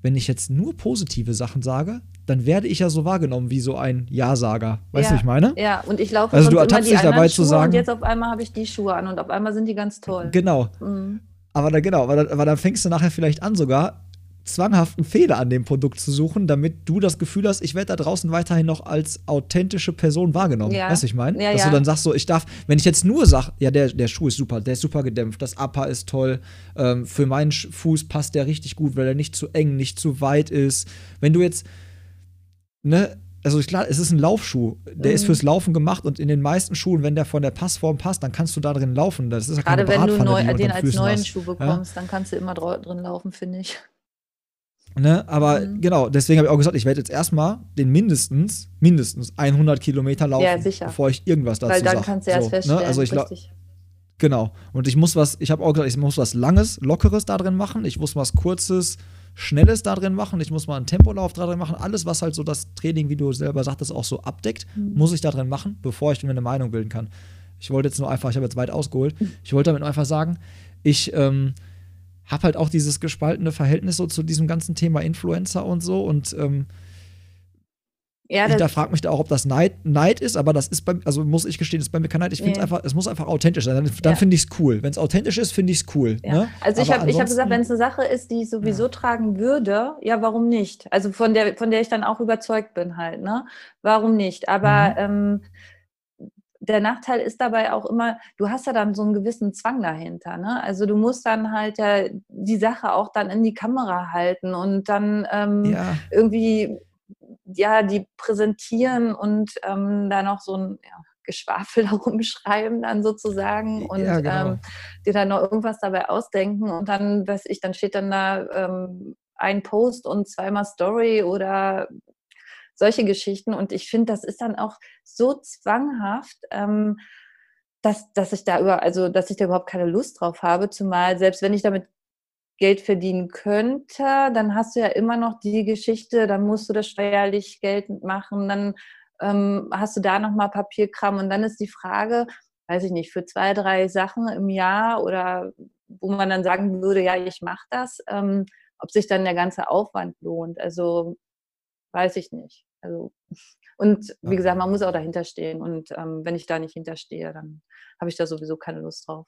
wenn ich jetzt nur positive Sachen sage, dann werde ich ja so wahrgenommen wie so ein Ja-Sager. Weißt ja, du, was ich meine? Ja, und ich laufe also du ertappst dich dabei Schuhe zu sagen. Und jetzt auf einmal habe ich die Schuhe an und auf einmal sind die ganz toll. Genau. Mhm. Aber da, genau, aber da, aber da fängst du nachher vielleicht an, sogar zwanghaften Fehler an dem Produkt zu suchen, damit du das Gefühl hast, ich werde da draußen weiterhin noch als authentische Person wahrgenommen. Ja. Weißt du, ich meine? Ja, Dass ja. du dann sagst, so, ich darf, wenn ich jetzt nur sage, ja, der, der Schuh ist super, der ist super gedämpft, das Upper ist toll, ähm, für meinen Fuß passt der richtig gut, weil er nicht zu eng, nicht zu weit ist. Wenn du jetzt, ne, also klar, es ist ein Laufschuh, der mhm. ist fürs Laufen gemacht und in den meisten Schuhen, wenn der von der Passform passt, dann kannst du da drin laufen. Das ist ja Gerade wenn du neu, den als neuen hast. Schuh bekommst, ja? dann kannst du immer drin laufen, finde ich. Ne? Aber mhm. genau, deswegen habe ich auch gesagt, ich werde jetzt erstmal den mindestens, mindestens 100 Kilometer laufen, ja, bevor ich irgendwas dazu sage. Weil dann sag. kannst du erst so, feststellen, ne? also ich richtig. Genau. Und ich muss was, ich habe auch gesagt, ich muss was Langes, Lockeres da drin machen. Ich muss was Kurzes, Schnelles da drin machen. Ich muss mal einen Tempolauf da drin machen. Alles, was halt so das Training, wie du selber sagtest, auch so abdeckt, mhm. muss ich da drin machen, bevor ich mir eine Meinung bilden kann. Ich wollte jetzt nur einfach, ich habe jetzt weit ausgeholt, mhm. ich wollte damit nur einfach sagen, ich ähm, habe halt auch dieses gespaltene Verhältnis so zu diesem ganzen Thema Influencer und so und ähm, ja, ich da frage mich da auch, ob das Neid, Neid ist, aber das ist bei also muss ich gestehen, ist bei mir kein Neid. Ich finde es nee. einfach, es muss einfach authentisch sein. Dann, dann ja. finde ich es cool. Wenn es authentisch ist, finde ich es cool. Ja. Ne? Also ich habe hab gesagt, wenn es eine Sache ist, die ich sowieso ja. tragen würde, ja, warum nicht? Also von der, von der ich dann auch überzeugt bin halt, ne? Warum nicht? Aber mhm. ähm, der Nachteil ist dabei auch immer, du hast ja dann so einen gewissen Zwang dahinter. Ne? Also du musst dann halt ja die Sache auch dann in die Kamera halten und dann ähm, ja. irgendwie ja, die präsentieren und ähm, da noch so ein ja, Geschwafel herumschreiben dann sozusagen und ja, genau. ähm, dir dann noch irgendwas dabei ausdenken und dann, weiß ich, dann steht dann da ähm, ein Post und zweimal Story oder solche Geschichten und ich finde, das ist dann auch so zwanghaft, ähm, dass, dass ich da über, also dass ich da überhaupt keine Lust drauf habe, zumal selbst wenn ich damit Geld verdienen könnte, dann hast du ja immer noch die Geschichte, dann musst du das steuerlich geltend machen, dann ähm, hast du da nochmal Papierkram und dann ist die Frage, weiß ich nicht, für zwei, drei Sachen im Jahr oder wo man dann sagen würde, ja, ich mache das, ähm, ob sich dann der ganze Aufwand lohnt. Also weiß ich nicht. Also und wie gesagt, man muss auch dahinter stehen. Und ähm, wenn ich da nicht hinterstehe, dann habe ich da sowieso keine Lust drauf.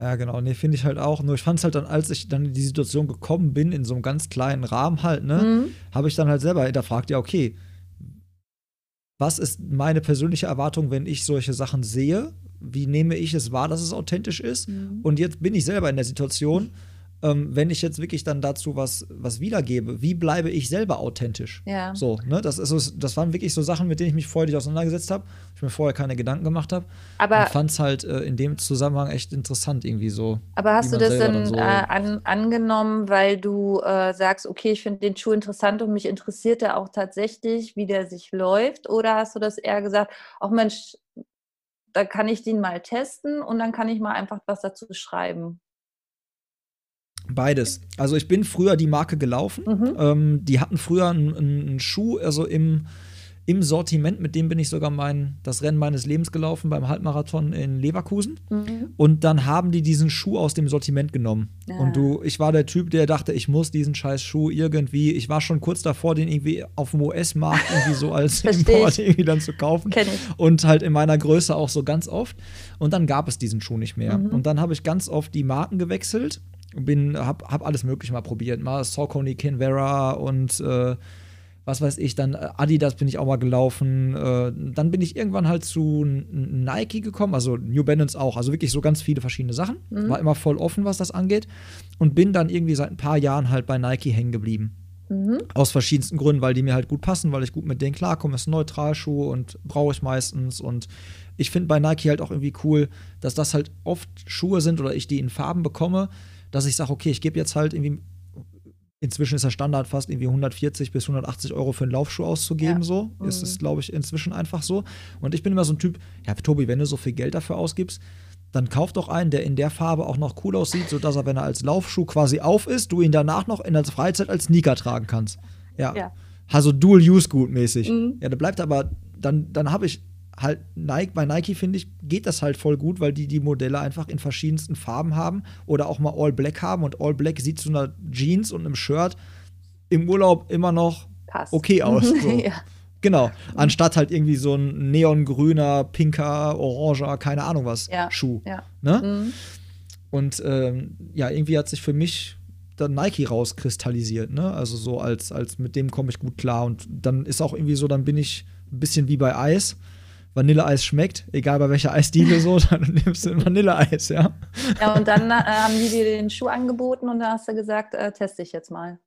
Ja, genau. Nee, finde ich halt auch. Nur ich fand es halt dann, als ich dann in die Situation gekommen bin, in so einem ganz kleinen Rahmen halt, ne, mhm. habe ich dann halt selber hinterfragt, ja, okay, was ist meine persönliche Erwartung, wenn ich solche Sachen sehe? Wie nehme ich es wahr, dass es authentisch ist? Mhm. Und jetzt bin ich selber in der Situation, ähm, wenn ich jetzt wirklich dann dazu was, was wiedergebe, wie bleibe ich selber authentisch? Ja. So, ne? Das, ist das waren wirklich so Sachen, mit denen ich mich freudig auseinandergesetzt habe, ich mir vorher keine Gedanken gemacht habe. Aber fand es halt äh, in dem Zusammenhang echt interessant, irgendwie so. Aber hast du das denn so äh, an, angenommen, weil du äh, sagst, okay, ich finde den Schuh interessant und mich interessiert er auch tatsächlich, wie der sich läuft? Oder hast du das eher gesagt, auch Mensch, da kann ich den mal testen und dann kann ich mal einfach was dazu schreiben? Beides. Also ich bin früher die Marke gelaufen. Mhm. Ähm, die hatten früher einen, einen, Schuh, also im, im Sortiment, mit dem bin ich sogar mein, das Rennen meines Lebens gelaufen beim Halbmarathon in Leverkusen. Mhm. Und dann haben die diesen Schuh aus dem Sortiment genommen. Ja. Und du, ich war der Typ, der dachte, ich muss diesen scheiß Schuh irgendwie, ich war schon kurz davor, den irgendwie auf dem US-Markt irgendwie so als Import irgendwie dann zu kaufen. Und halt in meiner Größe auch so ganz oft. Und dann gab es diesen Schuh nicht mehr. Mhm. Und dann habe ich ganz oft die Marken gewechselt bin, hab, hab alles mögliche mal probiert. Mal Saucony Kinvera und äh, was weiß ich, dann äh, Adidas bin ich auch mal gelaufen. Äh, dann bin ich irgendwann halt zu Nike gekommen, also New Balance auch. Also wirklich so ganz viele verschiedene Sachen. Mhm. War immer voll offen, was das angeht. Und bin dann irgendwie seit ein paar Jahren halt bei Nike hängen geblieben. Mhm. Aus verschiedensten Gründen, weil die mir halt gut passen, weil ich gut mit denen klarkomme. Es ist ein Neutralschuh und brauche ich meistens. Und ich finde bei Nike halt auch irgendwie cool, dass das halt oft Schuhe sind oder ich die in Farben bekomme, dass ich sage, okay, ich gebe jetzt halt irgendwie, inzwischen ist der Standard fast irgendwie 140 bis 180 Euro für einen Laufschuh auszugeben, ja. so. Mhm. Ist es, glaube ich, inzwischen einfach so. Und ich bin immer so ein Typ, ja, Tobi, wenn du so viel Geld dafür ausgibst, dann kauf doch einen, der in der Farbe auch noch cool aussieht, sodass er, wenn er als Laufschuh quasi auf ist, du ihn danach noch in der Freizeit als Sneaker tragen kannst. Ja. ja. Also Dual-Use-Gut mäßig. Mhm. Ja, da bleibt aber, dann, dann habe ich halt Nike, bei Nike finde ich, geht das halt voll gut, weil die die Modelle einfach in verschiedensten Farben haben oder auch mal All Black haben und All Black sieht zu einer Jeans und einem Shirt im Urlaub immer noch Passt. okay aus. So. ja. Genau, anstatt halt irgendwie so ein neongrüner, pinker, oranger, keine Ahnung was ja. Schuh. Ja. Ne? Mhm. Und ähm, ja, irgendwie hat sich für mich dann Nike rauskristallisiert, ne? Also so als, als mit dem komme ich gut klar. Und dann ist auch irgendwie so, dann bin ich ein bisschen wie bei Eis Vanilleeis schmeckt, egal bei welcher Eisdiele so, dann nimmst du ein Vanilleeis, ja. Ja, und dann äh, haben die dir den Schuh angeboten und da hast du gesagt, äh, teste ich jetzt mal.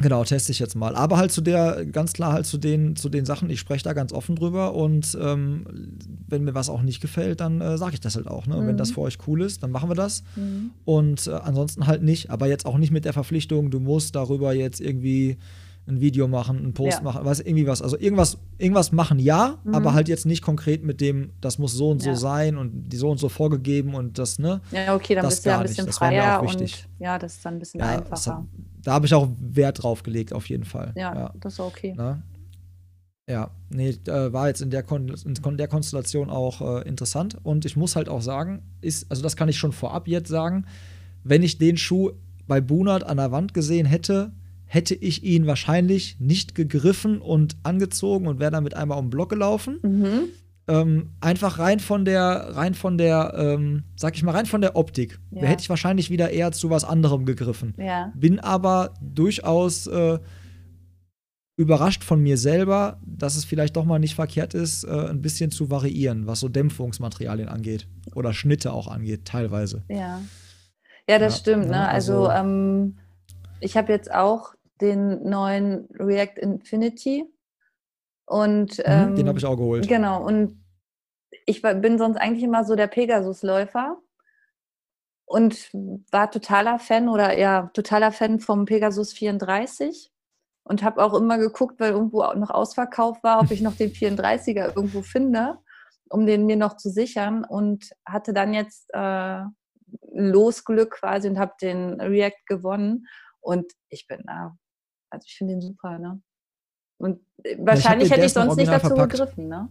Genau, teste ich jetzt mal. Aber halt zu der, ganz klar halt zu den, zu den Sachen, ich spreche da ganz offen drüber und ähm, wenn mir was auch nicht gefällt, dann äh, sage ich das halt auch. Ne? Mhm. Wenn das für euch cool ist, dann machen wir das. Mhm. Und äh, ansonsten halt nicht, aber jetzt auch nicht mit der Verpflichtung, du musst darüber jetzt irgendwie ein Video machen, einen Post ja. machen, weiß irgendwie was. Also irgendwas, irgendwas machen, ja, mhm. aber halt jetzt nicht konkret mit dem, das muss so und so ja. sein und die so und so vorgegeben und das, ne? Ja, okay, dann das bist du ja ein bisschen freier und ja, das ist dann ein bisschen ja, einfacher. Hat, da habe ich auch Wert drauf gelegt, auf jeden Fall. Ja, das ist okay. Na? Ne? Ja, nee, äh, war jetzt in der, Kon in der Konstellation auch äh, interessant. Und ich muss halt auch sagen, ist, also das kann ich schon vorab jetzt sagen, wenn ich den Schuh bei Bunert an der Wand gesehen hätte, hätte ich ihn wahrscheinlich nicht gegriffen und angezogen und wäre damit einmal um den Block gelaufen. Mhm. Ähm, einfach rein von der, rein von der, ähm, sag ich mal, rein von der Optik. Ja. hätte ich wahrscheinlich wieder eher zu was anderem gegriffen. Ja. Bin aber durchaus äh, überrascht von mir selber, dass es vielleicht doch mal nicht verkehrt ist, äh, ein bisschen zu variieren, was so Dämpfungsmaterialien angeht. Oder Schnitte auch angeht, teilweise. Ja. Ja, das ja, stimmt. Ne? Also, also ähm, ich habe jetzt auch den neuen React Infinity. Und, ähm, den habe ich auch geholt. Genau. Und ich bin sonst eigentlich immer so der Pegasus-Läufer und war totaler Fan oder ja, totaler Fan vom Pegasus 34 und habe auch immer geguckt, weil irgendwo noch ausverkauft war, ob ich noch den 34er irgendwo finde, um den mir noch zu sichern und hatte dann jetzt äh, Losglück quasi und habe den React gewonnen und ich bin da also ich finde den super, ne? Und wahrscheinlich ja, hätte ich sonst nicht dazu verpackt. gegriffen, ne?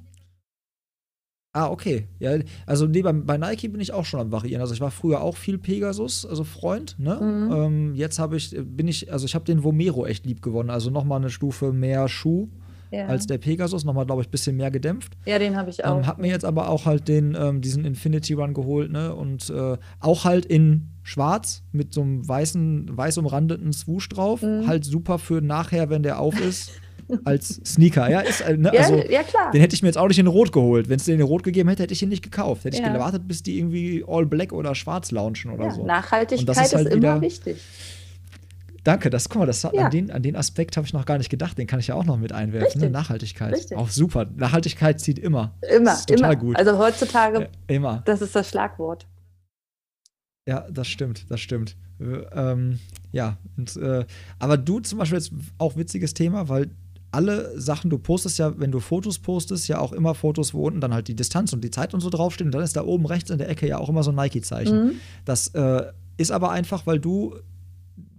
Ah, okay. Ja, also nee, bei, bei Nike bin ich auch schon am variieren. Also ich war früher auch viel Pegasus, also Freund, ne? Mhm. Ähm, jetzt habe ich, bin ich, also ich habe den Vomero echt lieb gewonnen. Also nochmal eine Stufe mehr Schuh Ja, als der Pegasus, nochmal, glaube ich, ein bisschen mehr gedämpft. ja den habe ich auch. Ähm, hab mir jetzt aber auch halt den, ähm, diesen Infinity Run geholt, ne? Und äh, auch halt in schwarz mit so einem weißen, weiß umrandeten Swoosh drauf. Mhm. Halt super für nachher, wenn der auf ist, als Sneaker. Ja, ist, äh, ne? ja, also, ja, klar. den hätte ich mir jetzt auch nicht in Rot geholt. Wenn es den in Rot gegeben hätte, hätte ich ihn nicht gekauft. Hätte ich Ja. gewartet, bis die irgendwie All Black oder Schwarz launchen oder ja, so. Nachhaltigkeit ist, ist halt immer wieder- wichtig. Danke, das, guck mal, das, Ja. an, den, an den Aspekt habe ich noch gar nicht gedacht. Den kann ich ja auch noch mit einwerfen. Ne? Nachhaltigkeit. Richtig. Auch super. Nachhaltigkeit zieht immer. Immer, total immer. gut. Also heutzutage, Ja, immer. das ist das Schlagwort. Ja, das stimmt, das stimmt. Äh, Ähm, ja, und, äh, aber du zum Beispiel jetzt auch witziges Thema, weil alle Sachen, du postest ja, wenn du Fotos postest, ja auch immer Fotos, wo unten dann halt die Distanz und die Zeit und so draufstehen. Und dann ist da oben rechts in der Ecke ja auch immer so ein Nike-Zeichen. Mhm. Das äh, ist aber einfach, weil du,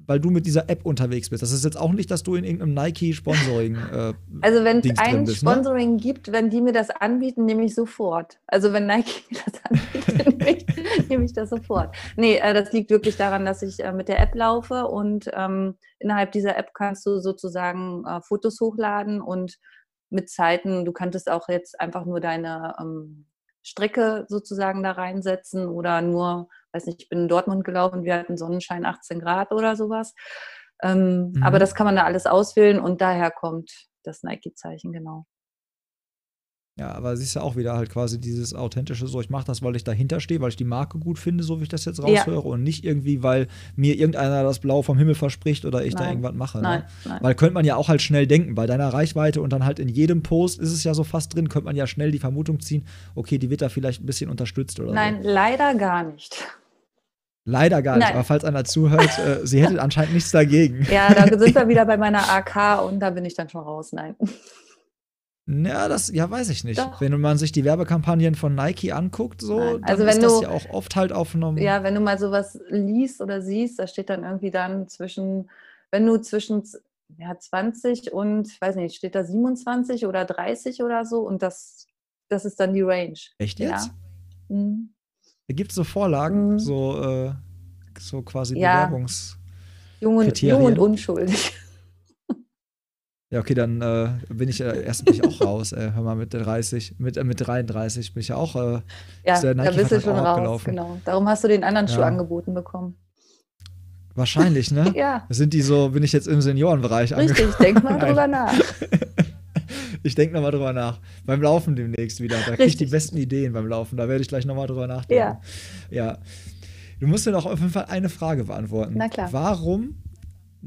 weil du mit dieser App unterwegs bist. Das ist jetzt auch nicht, dass du in irgendeinem Nike-Sponsoring. Äh, Also wenn es ein bist, ne? Sponsoring gibt, wenn die mir das anbieten, nehme ich sofort. Also wenn Nike mir das anbietet, nehme ich, nehme ich das sofort. Nee, äh, das liegt wirklich daran, dass ich äh, mit der App laufe und ähm, innerhalb dieser App kannst du sozusagen äh, Fotos hochladen und mit Zeiten, du könntest auch jetzt einfach nur deine ähm, Strecke sozusagen da reinsetzen oder nur, weiß nicht, ich bin in Dortmund gelaufen, wir hatten Sonnenschein 18 Grad oder sowas. Ähm, Mhm. Aber das kann man da alles auswählen und daher kommt das Nike-Zeichen, genau. Ja, aber siehst ja auch wieder halt quasi dieses authentische, so ich mache das, weil ich dahinter stehe, weil ich die Marke gut finde, so wie ich das jetzt Ja. raushöre und nicht irgendwie, weil mir irgendeiner das Blau vom Himmel verspricht oder ich da Nein. irgendwas mache. Nein, Ne? nein. Weil könnte man ja auch halt schnell denken, bei deiner Reichweite und dann halt in jedem Post ist es ja so fast drin, könnte man ja schnell die Vermutung ziehen, okay, die wird da vielleicht ein bisschen unterstützt oder Nein, so. leider gar nicht. Leider gar nicht, Nein. aber falls einer zuhört, äh, sie hätte anscheinend nichts dagegen. Ja, da sind wir wieder bei meiner AK und da bin ich dann schon raus. Nein. Ja, das, ja, weiß ich nicht. Doch. Wenn man sich die Werbekampagnen von Nike anguckt, so, Nein. dann Also ist wenn das du- ja auch oft halt auf einem. Ja, wenn du mal sowas liest oder siehst, da steht dann irgendwie dann zwischen, wenn du zwischen ja, 20 und, ich weiß nicht, steht da 27 oder 30 oder so und das, das ist dann die Range. Echt Ja. jetzt? Mhm. Da gibt es so Vorlagen, Mhm. so, äh, so quasi Ja. Bewerbungs. Jung, und, jung und unschuldig. Ja, okay, dann äh, bin ich äh, erst bin ich auch raus. Äh, hör mal, mit 30, mit, mit 33 bin ich ja auch. Äh, Ja, da bist du schon raus. abgelaufen? Genau. Darum hast du den anderen Schuh Ja. angeboten bekommen. wahrscheinlich, ne? Ja, Sind die so, bin ich jetzt im Seniorenbereich richtig. Denk mal drüber nach. Ich denke nochmal drüber nach. Beim Laufen demnächst wieder. Da kriege ich die besten Ideen beim Laufen. Da werde ich gleich nochmal drüber nachdenken. Ja. Ja. Du musst mir doch auf jeden Fall eine Frage beantworten. Na klar. Warum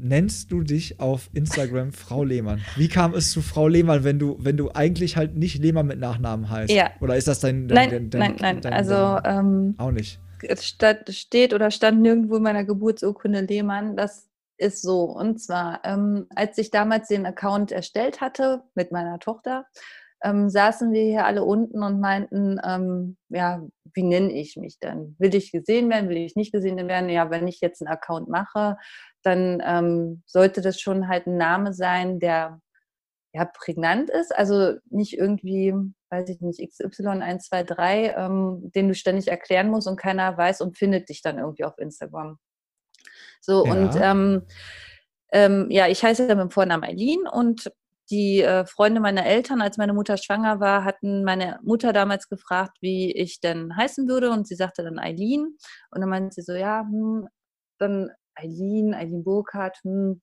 nennst du dich auf Instagram Frau Lehmann? Wie kam es zu Frau Lehmann, wenn du, wenn du eigentlich halt nicht Lehmann mit Nachnamen heißt? Ja. Oder ist das dein. dein, Nein, dein, nein, nein. Dein, Also ähm, auch nicht. es steht oder stand nirgendwo in meiner Geburtsurkunde Lehmann. Das ist so. Und zwar, ähm, als ich damals den Account erstellt hatte mit meiner Tochter, ähm, saßen wir hier alle unten und meinten, ähm, ja, wie nenne ich mich denn? Will ich gesehen werden? Will ich nicht gesehen werden? Ja, wenn ich jetzt einen Account mache, dann ähm, sollte das schon halt ein Name sein, der ja, prägnant ist, also nicht irgendwie, weiß ich nicht, XY123, ähm, den du ständig erklären musst und keiner weiß und findet dich dann irgendwie auf Instagram. So, Ja. und ähm, ähm, ja, ich heiße mit dem Vornamen Eileen und die äh, Freunde meiner Eltern, als meine Mutter schwanger war, hatten meine Mutter damals gefragt, wie ich denn heißen würde und sie sagte dann Eileen und dann meinte sie so, ja, hm, dann Eileen, Eileen Burkhardt, hm,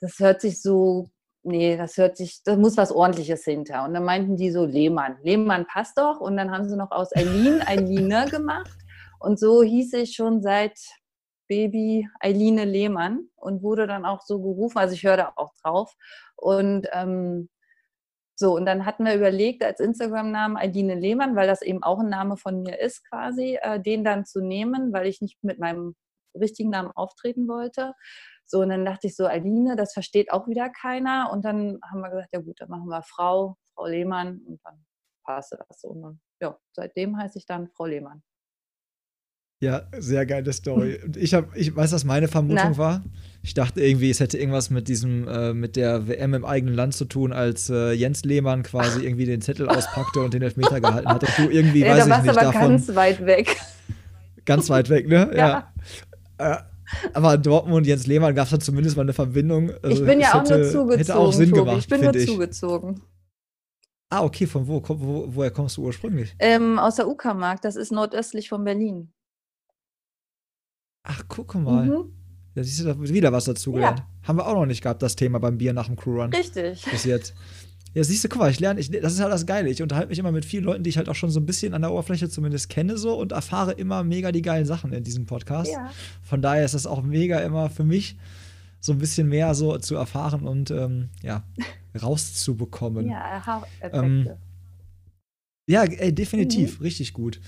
das hört sich so, nee, das hört sich, da muss was ordentliches hinter. Und dann meinten die so, Lehmann, Lehmann passt doch und dann haben sie noch aus Eileen Eiline gemacht und so hieß ich schon seit Baby Eiline Lehmann und wurde dann auch so gerufen. Also ich höre da auch drauf. Und ähm, so, und dann hatten wir überlegt, als Instagram-Namen Eiline Lehmann, weil das eben auch ein Name von mir ist quasi, äh, den dann zu nehmen, weil ich nicht mit meinem richtigen Namen auftreten wollte. So, und dann dachte ich so, Eiline, das versteht auch wieder keiner. Und dann haben wir gesagt, ja gut, dann machen wir Frau, Frau Lehmann und dann passte das. Und dann, ja, seitdem heiße ich dann Frau Lehmann. Ja, sehr geile Story. Ich, hab, ich weiß, was meine Vermutung Na? war. Ich dachte irgendwie, es hätte irgendwas mit diesem, äh, mit der WM im eigenen Land zu tun, als äh, Jens Lehmann quasi irgendwie den Zettel auspackte und den Elfmeter gehalten hat. Und du irgendwie, ja, weiß da ich nicht, aber davon, ganz weit weg. Ganz weit weg, ne? ja. ja. Äh, aber Dortmund und Jens Lehmann gab es dann zumindest mal eine Verbindung. Also ich bin ja auch nur zugezogen. Hätte auch Sinn Tobi. gemacht, ich bin nur ich. zugezogen. Ah, okay, von wo, wo? Woher kommst du ursprünglich? Ähm, aus der Uckermark, das ist nordöstlich von Berlin. Ach, guck mal. Mhm. Da siehst du da wieder was dazugelernt. Ja. Haben wir auch noch nicht gehabt, das Thema beim Bier nach dem Crew Run. Richtig. Bis jetzt. Ja, siehst du, guck mal, ich lerne, ich, das ist halt das Geile. Ich unterhalte mich immer mit vielen Leuten, die ich halt auch schon so ein bisschen an der Oberfläche zumindest kenne, so und erfahre immer mega die geilen Sachen in diesem Podcast. Ja. Von daher ist das auch mega immer für mich so ein bisschen mehr so zu erfahren und ähm, ja, rauszubekommen. Ja, Aha-Effekte. Ähm, ja, ey, definitiv, mhm. richtig gut.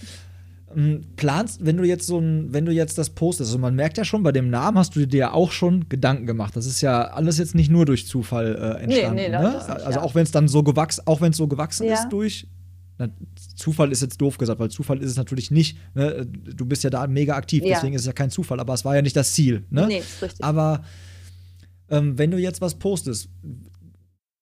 Ähm, planst, wenn du jetzt so ein, wenn du jetzt das postest, also man merkt ja schon, bei dem Namen hast du dir ja auch schon Gedanken gemacht. Das ist ja alles jetzt nicht nur durch Zufall äh, entstanden. Nee, nee, ne? nicht, also ja. auch wenn es dann so gewachsen, auch wenn es so gewachsen ja. ist durch. Na, Zufall ist jetzt doof gesagt, weil Zufall ist es natürlich nicht. Ne? Du bist ja da mega aktiv, ja. deswegen ist es ja kein Zufall, aber es war ja nicht das Ziel. Ne? Nee, ist richtig. Aber ähm, wenn du jetzt was postest,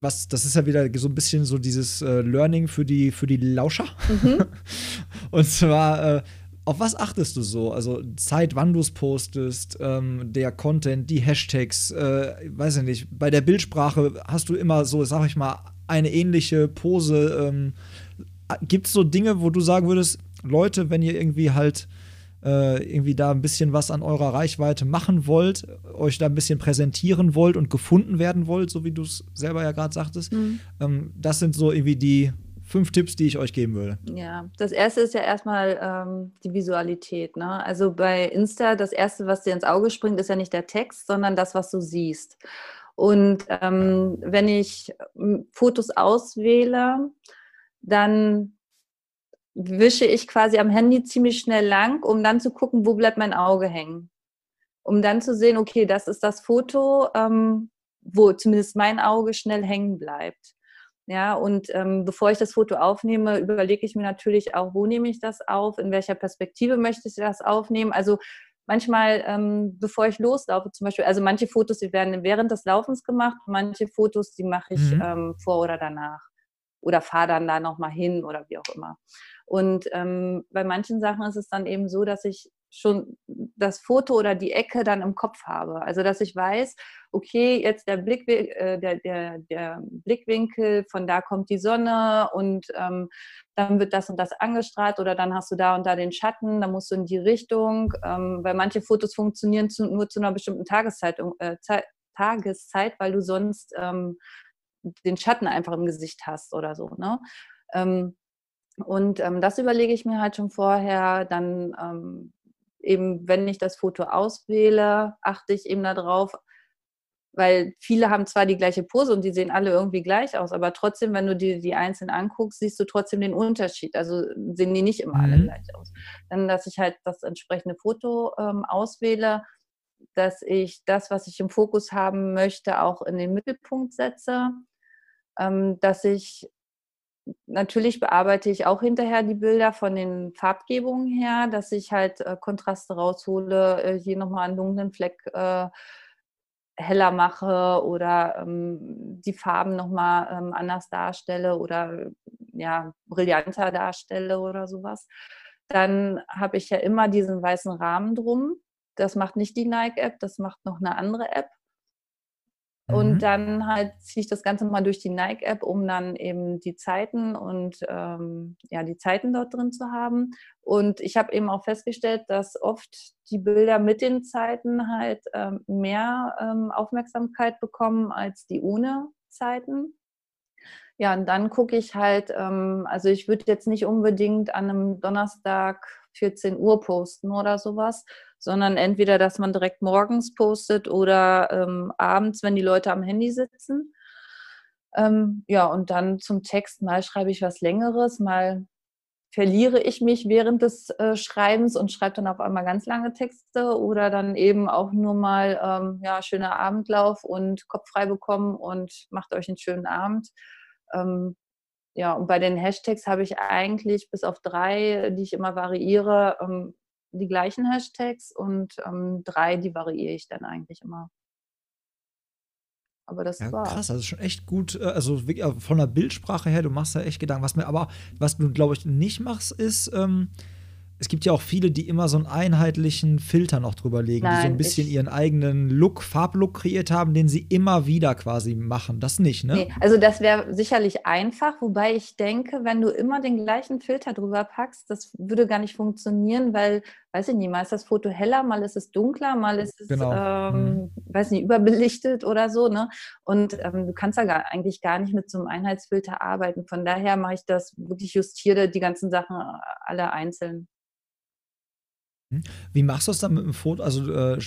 was, das ist ja wieder so ein bisschen so dieses äh, Learning für die, für die Lauscher. Mhm. Und zwar, äh, auf was achtest du so? Also Zeit, wann du es postest, ähm, der Content, die Hashtags, äh, weiß ich nicht. Bei der Bildsprache hast du immer so, sag ich mal, eine ähnliche Pose. Ähm, Gibt es so Dinge, wo du sagen würdest, Leute, wenn ihr irgendwie halt äh, irgendwie da ein bisschen was an eurer Reichweite machen wollt, euch da ein bisschen präsentieren wollt und gefunden werden wollt, so wie du es selber ja gerade sagtest. Mhm. Ähm, das sind so irgendwie die fünf Tipps, die ich euch geben würde. Ja, das erste ist ja erstmal ähm, die Visualität. Ne? Also bei Insta, das erste, was dir ins Auge springt, ist ja nicht der Text, sondern das, was du siehst. Und ähm, wenn ich Fotos auswähle, dann wische ich quasi am Handy ziemlich schnell lang, um dann zu gucken, wo bleibt mein Auge hängen. Um dann zu sehen, okay, das ist das Foto, ähm, wo zumindest mein Auge schnell hängen bleibt. Ja, und ähm, bevor ich das Foto aufnehme, überlege ich mir natürlich auch, wo nehme ich das auf, in welcher Perspektive möchte ich das aufnehmen. Also manchmal, ähm, bevor ich loslaufe, zum Beispiel, also manche Fotos, die werden während des Laufens gemacht, manche Fotos, die mache ich mhm. ähm, vor oder danach. Oder fahre dann da nochmal hin oder wie auch immer. Und ähm, bei manchen Sachen ist es dann eben so, dass ich schon das Foto oder die Ecke dann im Kopf habe. Also dass ich weiß, okay, jetzt der, Blick, äh, der, der, der Blickwinkel, von da kommt die Sonne und ähm, dann wird das und das angestrahlt oder dann hast du da und da den Schatten, dann musst du in die Richtung, ähm, weil manche Fotos funktionieren zu, nur zu einer bestimmten Tageszeit, äh, Tageszeit weil du sonst ähm, den Schatten einfach im Gesicht hast oder so. Ne? Und ähm, das überlege ich mir halt schon vorher. Dann ähm, eben, wenn ich das Foto auswähle, achte ich eben darauf, weil viele haben zwar die gleiche Pose und die sehen alle irgendwie gleich aus, aber trotzdem, wenn du dir die einzeln anguckst, siehst du trotzdem den Unterschied. Also sehen die nicht immer mhm. alle gleich aus. Dann, dass ich halt das entsprechende Foto ähm, auswähle, dass ich das, was ich im Fokus haben möchte, auch in den Mittelpunkt setze, ähm, dass ich natürlich bearbeite ich auch hinterher die Bilder von den Farbgebungen her, dass ich halt äh, Kontraste raushole, äh, hier nochmal einen dunklen Fleck äh, heller mache oder ähm, die Farben nochmal ähm, anders darstelle oder ja, brillanter darstelle oder sowas. Dann habe ich ja immer diesen weißen Rahmen drum. Das macht nicht die Nike-App, das macht noch eine andere App. Und mhm. dann halt ziehe ich das Ganze mal durch die Nike-App, um dann eben die Zeiten und ähm, ja, die Zeiten dort drin zu haben. Und ich habe eben auch festgestellt, dass oft die Bilder mit den Zeiten halt ähm, mehr ähm, Aufmerksamkeit bekommen als die ohne Zeiten. Ja, und dann gucke ich halt, ähm, also ich würde jetzt nicht unbedingt an einem Donnerstag 14 Uhr posten oder sowas, sondern entweder, dass man direkt morgens postet oder ähm, abends, wenn die Leute am Handy sitzen. Ähm, ja, und dann zum Text, mal schreibe ich was Längeres, mal verliere ich mich während des äh, Schreibens und schreibe dann auf einmal ganz lange Texte oder dann eben auch nur mal, ähm, ja, schöner Abendlauf und Kopf frei bekommen und macht euch einen schönen Abend. Ähm, ja, und bei den Hashtags habe ich eigentlich bis auf drei, die ich immer variiere, ähm, die gleichen Hashtags und ähm, drei, die variiere ich dann eigentlich immer. Aber das Ja, war. krass, also schon echt gut, äh, also äh, von der Bildsprache her, du machst da echt Gedanken. Was mir aber, was du, glaube ich, nicht machst, ist, ähm, es gibt ja auch viele, die immer so einen einheitlichen Filter noch drüber legen, die so ein Nein, bisschen ihren eigenen Look, Farblook kreiert haben, den sie immer wieder quasi machen. Das nicht, ne? Nee, also das wäre sicherlich einfach, wobei ich denke, wenn du immer den gleichen Filter drüber packst, das würde gar nicht funktionieren, weil, weiß ich nicht, mal ist das Foto heller, mal ist es dunkler, mal ist es, Genau. ähm, weiß nicht, überbelichtet oder so, ne? Und ähm, du kannst da gar, eigentlich gar nicht mit so einem Einheitsfilter arbeiten. Von daher mache ich das wirklich, justiere die ganzen Sachen äh, alle einzeln. Wie machst du es dann mit dem Foto? Also äh,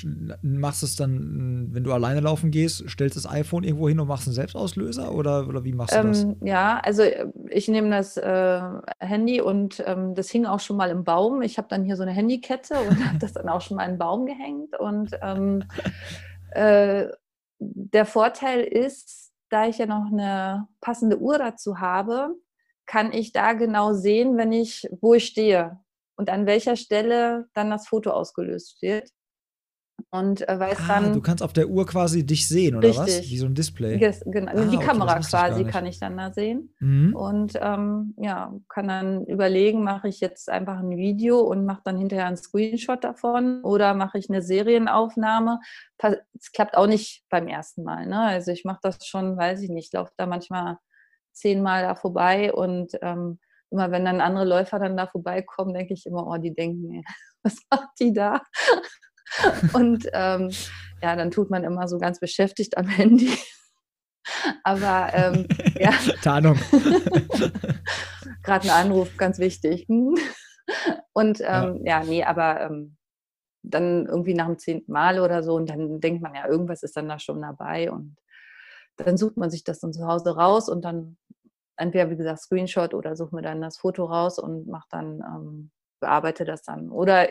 machst du es dann, wenn du alleine laufen gehst, stellst das iPhone irgendwo hin und machst einen Selbstauslöser oder, oder wie machst du das? Ähm, ja, also äh, ich nehme das äh, Handy und ähm, das hing auch schon mal im Baum. Ich habe dann hier so eine Handykette und habe das dann auch schon mal in den Baum gehängt. Und ähm, äh, der Vorteil ist, da ich ja noch eine passende Uhr dazu habe, kann ich da genau sehen, wenn ich, wo ich stehe und an welcher Stelle dann das Foto ausgelöst wird. Und äh, weiß Ah, dann, du kannst auf der Uhr quasi dich sehen, oder was? Richtig. Wie so ein Display. Ges- genau, Ah, die okay, Kamera ich quasi nicht. kann ich dann da sehen. Mhm. Und ähm, ja, kann dann überlegen, mache ich jetzt einfach ein Video und mache dann hinterher einen Screenshot davon oder mache ich eine Serienaufnahme. Es klappt auch nicht beim ersten Mal. Ne? Also ich mache das schon, weiß ich nicht, ich laufe da manchmal zehnmal da vorbei und ähm, immer wenn dann andere Läufer dann da vorbeikommen, denke ich immer, oh, die denken, ey, was macht die da? Und ähm, ja, dann tut man immer so ganz beschäftigt am Handy. Aber ähm, ja, Tarnung. gerade ein Anruf, ganz wichtig. Und Ja. ähm, ja. nee, aber ähm, dann irgendwie nach dem zehnten Mal oder so und dann denkt man ja, irgendwas ist dann da schon dabei und dann sucht man sich das dann zu Hause raus und dann entweder, wie gesagt, Screenshot oder suche mir dann das Foto raus und mache dann, ähm, bearbeite das dann. Oder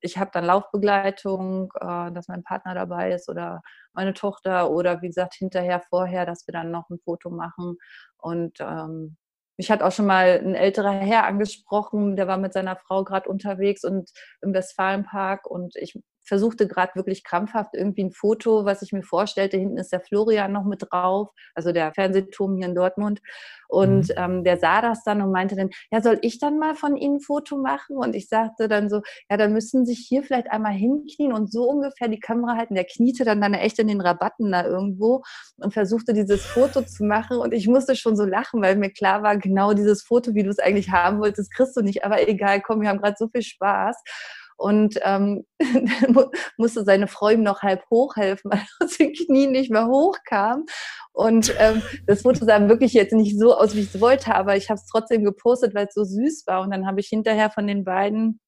ich habe dann Laufbegleitung, äh, dass mein Partner dabei ist oder meine Tochter oder wie gesagt hinterher, vorher, dass wir dann noch ein Foto machen. Und ähm, mich hat auch schon mal ein älterer Herr angesprochen, der war mit seiner Frau gerade unterwegs und im Westfalenpark und ich versuchte gerade wirklich krampfhaft irgendwie ein Foto, was ich mir vorstellte. Hinten ist der Florian noch mit drauf, also der Fernsehturm hier in Dortmund. Und Mhm. ähm, der sah das dann und meinte dann, ja, soll ich dann mal von Ihnen ein Foto machen? Und ich sagte dann so, ja, dann müssen Sie sich hier vielleicht einmal hinknien und so ungefähr die Kamera halten. Der kniete dann, dann echt in den Rabatten da irgendwo und versuchte dieses Foto zu machen. Und ich musste schon so lachen, weil mir klar war, genau dieses Foto, wie du es eigentlich haben wolltest, kriegst du nicht. Aber egal, komm, wir haben gerade so viel Spaß. Und ähm, musste seine ihm noch halb hochhelfen, weil er aus den Knien nicht mehr hochkam. Und ähm, das Foto sah wirklich jetzt nicht so aus, wie ich es wollte, aber ich habe es trotzdem gepostet, weil es so süß war. Und dann habe ich hinterher von den beiden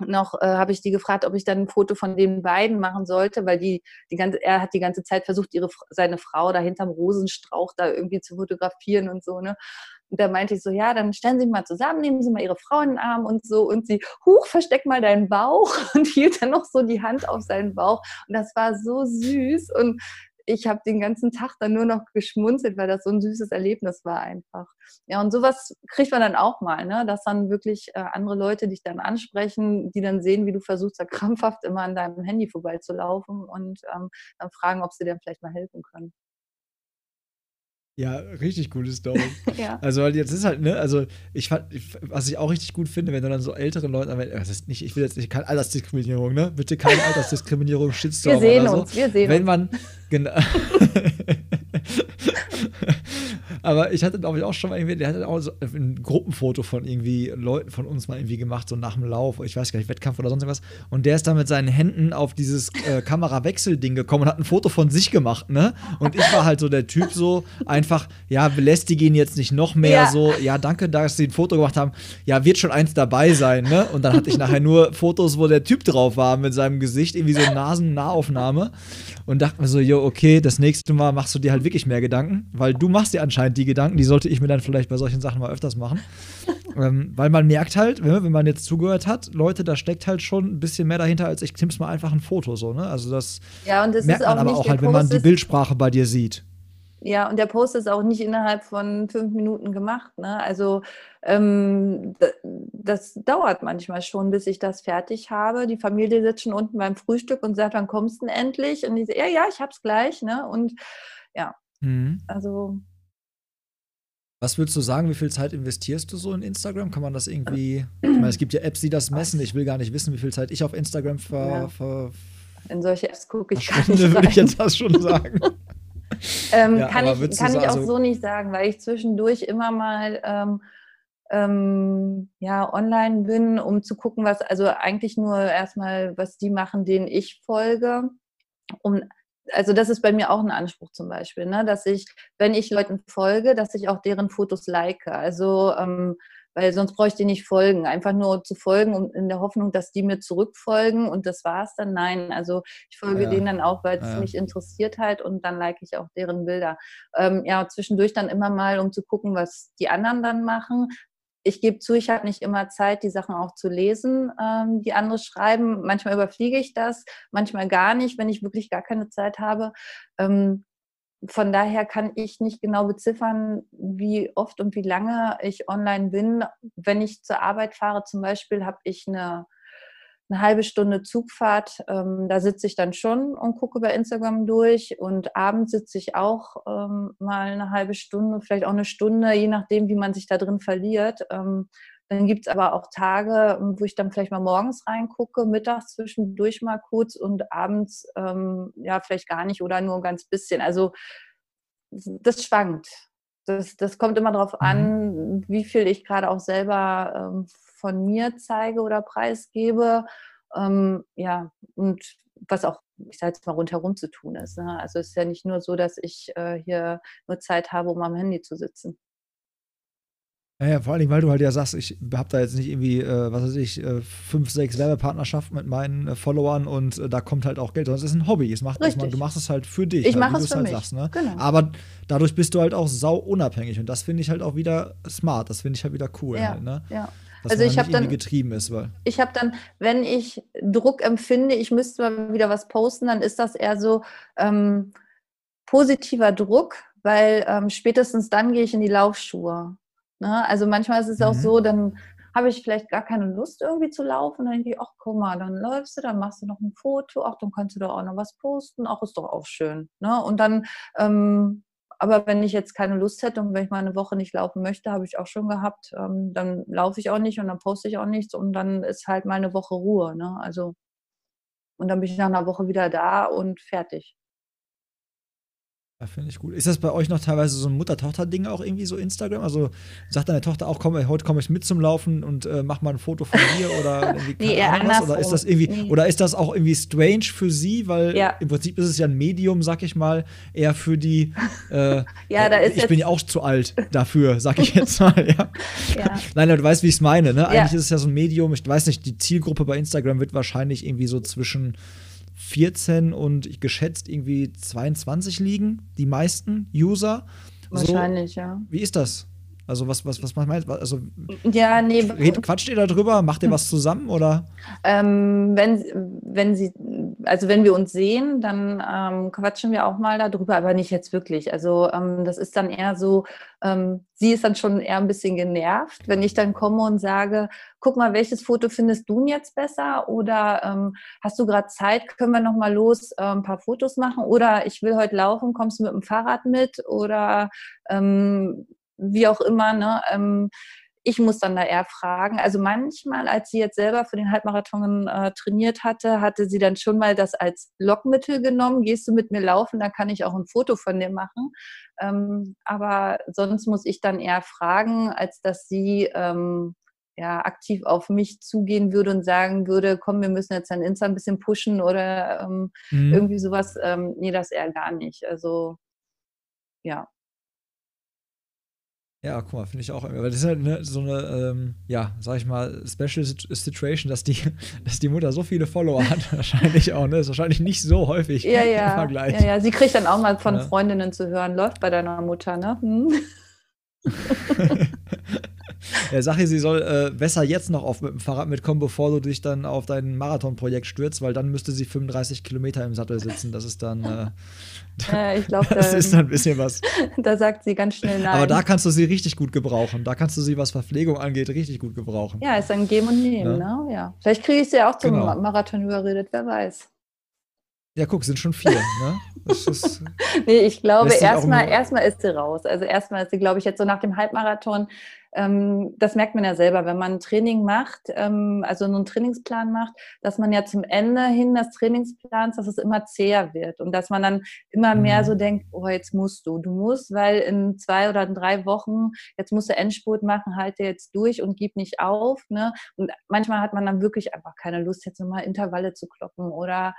noch äh, habe ich die gefragt, ob ich dann ein Foto von den beiden machen sollte, weil die die ganze er hat die ganze Zeit versucht, ihre seine Frau da hinterm Rosenstrauch da irgendwie zu fotografieren und so ne. Und da meinte ich so, ja, dann stellen Sie sich mal zusammen, nehmen Sie mal Ihre Frau in den Arm und so. Und sie, huch, versteck mal deinen Bauch und hielt dann noch so die Hand auf seinen Bauch. Und das war so süß. Und ich habe den ganzen Tag dann nur noch geschmunzelt, weil das so ein süßes Erlebnis war einfach. Ja, und sowas kriegt man dann auch mal, ne? dass dann wirklich äh, andere Leute dich dann ansprechen, die dann sehen, wie du versuchst, da krampfhaft immer an deinem Handy vorbeizulaufen und ähm, dann fragen, ob sie dir vielleicht mal helfen können. Ja, richtig coole Story. Ja. Also, weil jetzt ist halt, ne, also ich fand, was ich auch richtig gut finde, wenn du dann so ältere Leute, aber das ist nicht, ich will jetzt nicht, keine Altersdiskriminierung, ne? Bitte keine Altersdiskriminierung, Shitstorm Wir sehen oder so. uns, wir sehen wenn uns. man, genau. aber ich hatte, glaube ich, auch schon mal irgendwie, der hatte auch so ein Gruppenfoto von irgendwie Leuten von uns mal irgendwie gemacht, so nach dem Lauf, ich weiß gar nicht, Wettkampf oder sonst irgendwas. Und der ist dann mit seinen Händen auf dieses äh, Kamerawechselding gekommen und hat ein Foto von sich gemacht, ne? Und ich war halt so der Typ so, einfach, ja, belästige ihn jetzt nicht noch mehr, Ja. so, ja, danke, dass sie ein Foto gemacht haben. Ja, wird schon eins dabei sein, ne? Und dann hatte ich nachher nur Fotos, wo der Typ drauf war mit seinem Gesicht, irgendwie so Nasennahaufnahme. Und dachte mir so, jo, okay, das nächste Mal machst du dir halt wirklich mehr Gedanken, weil du machst dir anscheinend die Gedanken, die sollte ich mir dann vielleicht bei solchen Sachen mal öfters machen. ähm, weil man merkt halt, ne, wenn man jetzt zugehört hat, Leute, da steckt halt schon ein bisschen mehr dahinter, als ich nimm's mal einfach ein Foto so, ne? Also das Ja, und das merkt ist man auch aber nicht auch halt, wenn man die Bildsprache bei dir sieht. Ja, und der Post ist auch nicht innerhalb von fünf Minuten gemacht. Ne? Also ähm, das dauert manchmal schon, bis ich das fertig habe. Die Familie sitzt schon unten beim Frühstück und sagt, wann kommst du denn endlich? Und ich so, ja, ja, ich hab's gleich. Ne? Und ja. Mhm. Also. Was würdest du sagen, wie viel Zeit investierst du so in Instagram? Kann man das irgendwie. Ich meine, es gibt ja Apps, die das messen. Ich will gar nicht wissen, wie viel Zeit ich auf Instagram ver. Ja. ver in solche Apps gucke ich gar nicht. würde ich jetzt das schon sagen. ähm, ja, kann ich, kann ich auch also so nicht sagen, weil ich zwischendurch immer mal ähm, ähm, ja, online bin, um zu gucken, was, also eigentlich nur erstmal, was die machen, denen ich folge, um also das ist bei mir auch ein Anspruch zum Beispiel, ne? dass ich, wenn ich Leuten folge, dass ich auch deren Fotos like. Also ähm, weil sonst bräuchte ich nicht folgen. Einfach nur zu folgen und in der Hoffnung, dass die mir zurückfolgen und das war's dann. Nein, also ich folge ja. denen dann auch, weil es ja. mich interessiert halt und dann like ich auch deren Bilder. Ähm, ja, zwischendurch dann immer mal, um zu gucken, was die anderen dann machen. Ich gebe zu, ich habe nicht immer Zeit, die Sachen auch zu lesen, ähm, die andere schreiben. Manchmal überfliege ich das, manchmal gar nicht, wenn ich wirklich gar keine Zeit habe. Ähm, von daher kann ich nicht genau beziffern, wie oft und wie lange ich online bin. Wenn ich zur Arbeit fahre zum Beispiel, habe ich eine, eine, halbe Stunde Zugfahrt. Ähm, da sitze ich dann schon und gucke bei Instagram durch. Und abends sitze ich auch ähm, mal eine halbe Stunde, vielleicht auch eine Stunde, je nachdem, wie man sich da drin verliert. Ähm, dann gibt es aber auch Tage, wo ich dann vielleicht mal morgens reingucke, mittags zwischendurch mal kurz und abends ähm, ja vielleicht gar nicht oder nur ein ganz bisschen. Also das schwankt. Das, das kommt immer darauf an, mhm. wie viel ich gerade auch selber ähm, von mir zeige oder preisgebe. Ähm, ja, und was auch, ich sage jetzt mal, rundherum zu tun ist. Ne? Also es ist ja nicht nur so, dass ich äh, hier nur Zeit habe, um am Handy zu sitzen. Ja, ja, vor allem, weil du halt ja sagst, ich habe da jetzt nicht irgendwie, äh, was weiß ich, äh, fünf, sechs Werbepartnerschaften mit meinen äh, Followern und äh, da kommt halt auch Geld. Sondern es ist ein Hobby. Es macht, man, du machst es halt für dich. Ich halt, mache es für halt mich. Sagst, ne? genau. Aber dadurch bist du halt auch sau unabhängig und das finde ich halt auch wieder smart. Das finde ich halt wieder cool. Ja, halt, ne? ja. Dass also ich halt habe dann getrieben ist, weil ich habe dann, wenn ich Druck empfinde, ich müsste mal wieder was posten, dann ist das eher so ähm, positiver Druck, weil ähm, spätestens dann gehe ich in die Laufschuhe. Ne? Also manchmal ist es mhm. auch so, dann habe ich vielleicht gar keine Lust irgendwie zu laufen. Dann denke ich, ach guck mal, dann läufst du, dann machst du noch ein Foto, ach, dann kannst du da auch noch was posten, ach, ist doch auch schön. Ne? Und dann, ähm, aber wenn ich jetzt keine Lust hätte und wenn ich mal eine Woche nicht laufen möchte, habe ich auch schon gehabt, ähm, dann laufe ich auch nicht und dann poste ich auch nichts und dann ist halt mal eine Woche Ruhe. Ne? Also, und dann bin ich nach einer Woche wieder da und fertig. Ja, finde ich gut. Ist das bei euch noch teilweise so ein Mutter-Tochter-Ding auch irgendwie so Instagram? Also sagt deine Tochter auch, komm, heute komme ich mit zum Laufen und äh, mach mal ein Foto von dir oder irgendwie nee, eher was? Oder ist das irgendwie, nee. oder ist das auch irgendwie strange für sie? Weil ja. im Prinzip ist es ja ein Medium, sag ich mal, eher für die äh, ja, da ist ich bin ja auch zu alt dafür, sag ich jetzt mal. Ja. ja. Nein, du weißt, wie ich es meine, ne? Eigentlich ist es ja so ein Medium, ich weiß nicht, die Zielgruppe bei Instagram wird wahrscheinlich irgendwie so zwischen 14 und geschätzt irgendwie 22 liegen, die meisten User. Wahrscheinlich, so, ja. Wie ist das? Also was, was, was meinst du? Also, ja, nee. Red, quatscht ihr darüber? Macht ihr was zusammen oder? Ähm, wenn, wenn sie, also wenn wir uns sehen, dann ähm, quatschen wir auch mal darüber, aber nicht jetzt wirklich. Also ähm, das ist dann eher so, ähm, sie ist dann schon eher ein bisschen genervt, wenn ich dann komme und sage, guck mal, welches Foto findest du jetzt besser? Oder ähm, hast du gerade Zeit, können wir noch mal los äh, ein paar Fotos machen? Oder ich will heute laufen, kommst du mit dem Fahrrad mit? Oder ähm, wie auch immer, ne? Ähm, ich muss dann da eher fragen. Also manchmal, als sie jetzt selber für den Halbmarathon äh, trainiert hatte, hatte sie dann schon mal das als Lockmittel genommen. Gehst du mit mir laufen, dann kann ich auch ein Foto von dir machen. Ähm, aber sonst muss ich dann eher fragen, als dass sie ähm, ja, aktiv auf mich zugehen würde und sagen würde, komm, wir müssen jetzt dein Insta ein bisschen pushen oder ähm, mhm. irgendwie sowas. Ähm, nee, das eher gar nicht. Also ja. Ja, guck mal, finde ich auch. Weil das ist halt ne, so eine, ähm, ja, sag ich mal, Special Situation, dass die, dass die Mutter so viele Follower hat. wahrscheinlich auch, ne? Ist wahrscheinlich nicht so häufig ja, ja. im Vergleich. Ja, ja, sie kriegt dann auch mal von ja. Freundinnen zu hören, läuft bei deiner Mutter, ne? Hm? ja, sag ihr, sie soll äh, besser jetzt noch auf mit dem Fahrrad mitkommen, bevor du dich dann auf dein Marathonprojekt stürzt, weil dann müsste sie 35 Kilometer im Sattel sitzen. Das ist dann. Äh, äh, ich glaube, das ist dann ein bisschen was. Da sagt sie ganz schnell nein. Aber da kannst du sie richtig gut gebrauchen. Da kannst du sie, was Verpflegung angeht, richtig gut gebrauchen. Ja, ist ein Geben und Nehmen, ja. ne? Ja. Vielleicht kriege ich sie auch zum genau. Marathon überredet, wer weiß. Ja, guck, sind schon vier. Ne? Ist, nee, ich glaube, erstmal erst ist sie raus. Also erstmal ist sie, glaube ich, jetzt so nach dem Halbmarathon das merkt man ja selber, wenn man ein Training macht, ähm, also einen Trainingsplan macht, dass man ja zum Ende hin des Trainingsplans, dass es immer zäher wird und dass man dann immer mehr mhm. so denkt, oh, jetzt musst du, du musst, weil in zwei oder drei Wochen, jetzt musst du Endspurt machen, halte jetzt durch und gib nicht auf. Ne? Und manchmal hat man dann wirklich einfach keine Lust, jetzt nochmal Intervalle zu kloppen oder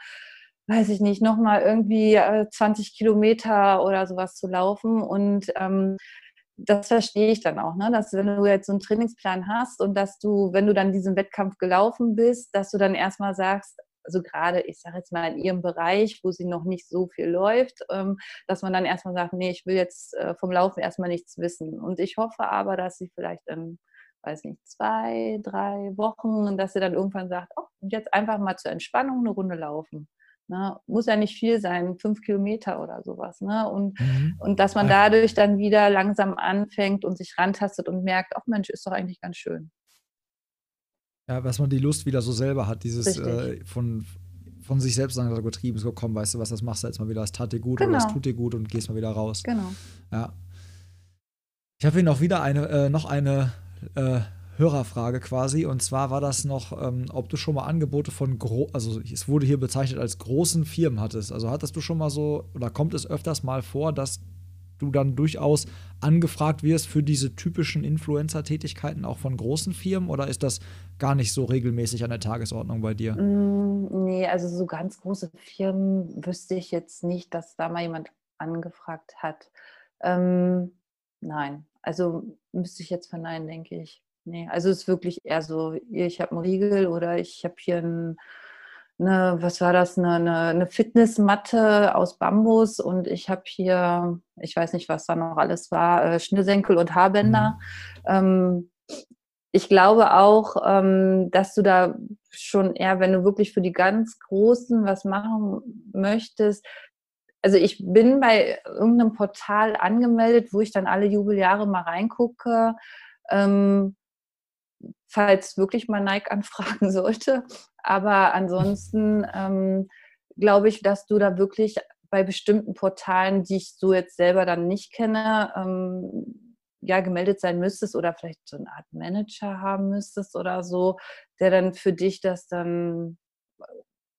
weiß ich nicht, nochmal irgendwie 20 äh, Kilometer oder sowas zu laufen. Und ähm, das verstehe ich dann auch, ne? dass wenn du jetzt so einen Trainingsplan hast und dass du, wenn du dann diesen Wettkampf gelaufen bist, dass du dann erstmal sagst, also gerade, ich sage jetzt mal in ihrem Bereich, wo sie noch nicht so viel läuft, ähm, dass man dann erstmal sagt, nee, ich will jetzt äh, vom Laufen erstmal nichts wissen. Und ich hoffe aber, dass sie vielleicht in, weiß nicht, zwei, drei Wochen, dass sie dann irgendwann sagt, oh, jetzt einfach mal zur Entspannung eine Runde laufen. Ne? Muss ja nicht viel sein, fünf Kilometer oder sowas. Ne? Und, mhm. und dass man dadurch dann wieder langsam anfängt und sich rantastet und merkt, ach Mensch, ist doch eigentlich ganz schön. Ja, dass man die Lust wieder so selber hat, dieses äh, von, von sich selbst sagen, übertrieben, so komm, weißt du was, das machst du jetzt mal wieder, das tat dir gut genau. oder das tut dir gut und gehst mal wieder raus. Genau. Ja. Ich habe hier noch wieder eine, äh, noch eine äh, Hörerfrage quasi. Und zwar war das noch, ähm, ob du schon mal Angebote von, gro also es wurde hier bezeichnet als großen Firmen hattest. Also hattest du schon mal so, oder kommt es öfters mal vor, dass du dann durchaus angefragt wirst für diese typischen Influencer-Tätigkeiten auch von großen Firmen oder ist das gar nicht so regelmäßig an der Tagesordnung bei dir? Mm, nee, also so ganz große Firmen wüsste ich jetzt nicht, dass da mal jemand angefragt hat. Ähm, nein, also müsste ich jetzt verneinen, denke ich. Nee, also es ist wirklich eher so, ich habe einen Riegel oder ich habe hier ein, eine, was war das, eine, eine, eine Fitnessmatte aus Bambus und ich habe hier, ich weiß nicht, was da noch alles war, äh, Schnürsenkel und Haarbänder. Mhm. Ähm, ich glaube auch, ähm, dass du da schon eher, wenn du wirklich für die ganz Großen was machen möchtest, also ich bin bei irgendeinem Portal angemeldet, wo ich dann alle Jubeljahre mal reingucke. Ähm, falls wirklich mal Nike anfragen sollte. Aber ansonsten ähm, glaube ich, dass du da wirklich bei bestimmten Portalen, die ich so jetzt selber dann nicht kenne, ähm, ja, gemeldet sein müsstest oder vielleicht so eine Art Manager haben müsstest oder so, der dann für dich das dann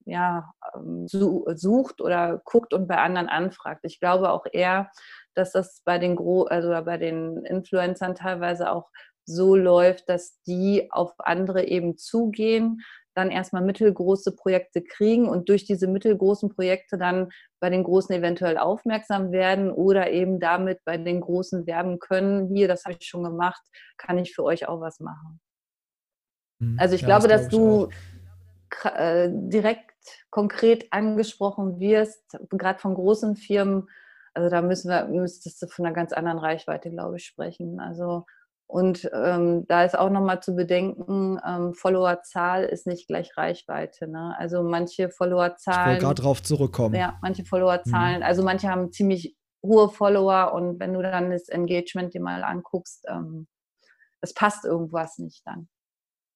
ja, ähm, sucht oder guckt und bei anderen anfragt. Ich glaube auch eher, dass das bei den Gro also bei den Influencern teilweise auch so läuft, dass die auf andere eben zugehen, dann erstmal mittelgroße Projekte kriegen und durch diese mittelgroßen Projekte dann bei den Großen eventuell aufmerksam werden oder eben damit bei den Großen werben können, hier, das habe ich schon gemacht, kann ich für euch auch was machen. Mhm. Also ich ja, glaube, das dass du äh, direkt konkret angesprochen wirst, gerade von großen Firmen, also da müssen wir, müsstest du von einer ganz anderen Reichweite, glaube ich, sprechen. Also und ähm, da ist auch nochmal zu bedenken, ähm, Followerzahl ist nicht gleich Reichweite. Ne? Also manche Followerzahlen. Ich wollte gerade drauf zurückkommen. Ja, manche Followerzahlen, mhm. also manche haben ziemlich hohe Follower und wenn du dann das Engagement dir mal anguckst, ähm, es passt irgendwas nicht dann.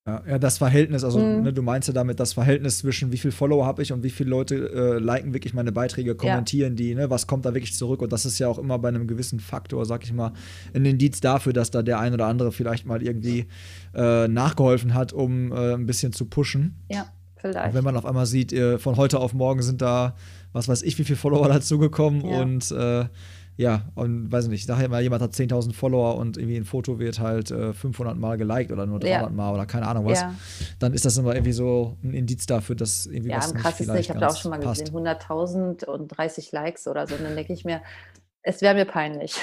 Ja, ja, das Verhältnis, also mhm. ne, du meinst ja damit das Verhältnis zwischen wie viele Follower habe ich und wie viele Leute äh, liken wirklich meine Beiträge, kommentieren ja. die, ne, was kommt da wirklich zurück und das ist ja auch immer bei einem gewissen Faktor, sag ich mal, ein Indiz dafür, dass da der ein oder andere vielleicht mal irgendwie äh, nachgeholfen hat, um äh, ein bisschen zu pushen. Ja, vielleicht. Und wenn man auf einmal sieht, äh, von heute auf morgen sind da, was weiß ich, wie viele Follower dazugekommen ja. und äh, ja, und weiß nicht, ich sage mal, jemand hat 10.000 Follower und irgendwie ein Foto wird halt äh, 500 Mal geliked oder nur 300 ja. Mal oder keine Ahnung was, ja. dann ist das immer irgendwie so ein Indiz dafür, dass irgendwie ja, was am krassesten, ich habe da auch schon mal passt. gesehen, 100.000 und 30 Likes oder so, und dann denke ich mir, es wäre mir peinlich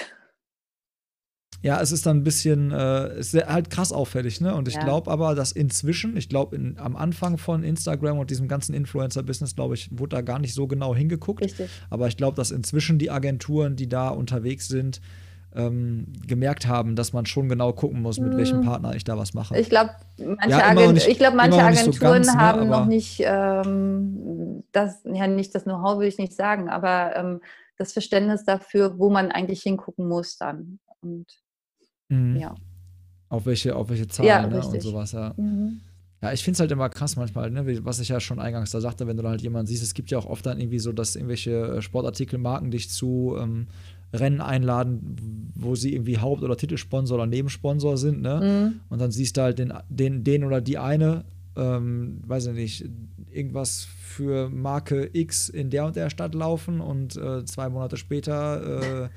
ja, es ist dann ein bisschen, äh, ist halt krass auffällig, ne? Und ich ja. glaube aber, dass inzwischen, ich glaube, am Anfang von Instagram und diesem ganzen Influencer-Business, glaube ich, wurde da gar nicht so genau hingeguckt. Richtig. Aber ich glaube, dass inzwischen die Agenturen, die da unterwegs sind, ähm, gemerkt haben, dass man schon genau gucken muss, mit hm. welchem Partner ich da was mache. Ich glaube, manche, ja, Agent glaub, manche Agenturen so ganz, ne, haben noch nicht ähm, das, ja, nicht das Know-how, will ich nicht sagen, aber ähm, das Verständnis dafür, wo man eigentlich hingucken muss dann. Und Mhm. Ja. Auf welche, auf welche Zahlen ja, ne, und sowas, ja. Mhm. Ja, ich finde es halt immer krass manchmal, ne, was ich ja schon eingangs da sagte, wenn du da halt jemanden siehst, es gibt ja auch oft dann irgendwie so, dass irgendwelche äh, Sportartikelmarken dich zu ähm, Rennen einladen, wo sie irgendwie Haupt- oder Titelsponsor oder Nebensponsor sind, ne? Mhm. Und dann siehst du halt den, den, den oder die eine, ähm, weiß ich nicht, irgendwas für Marke X in der und der Stadt laufen und äh, zwei Monate später äh,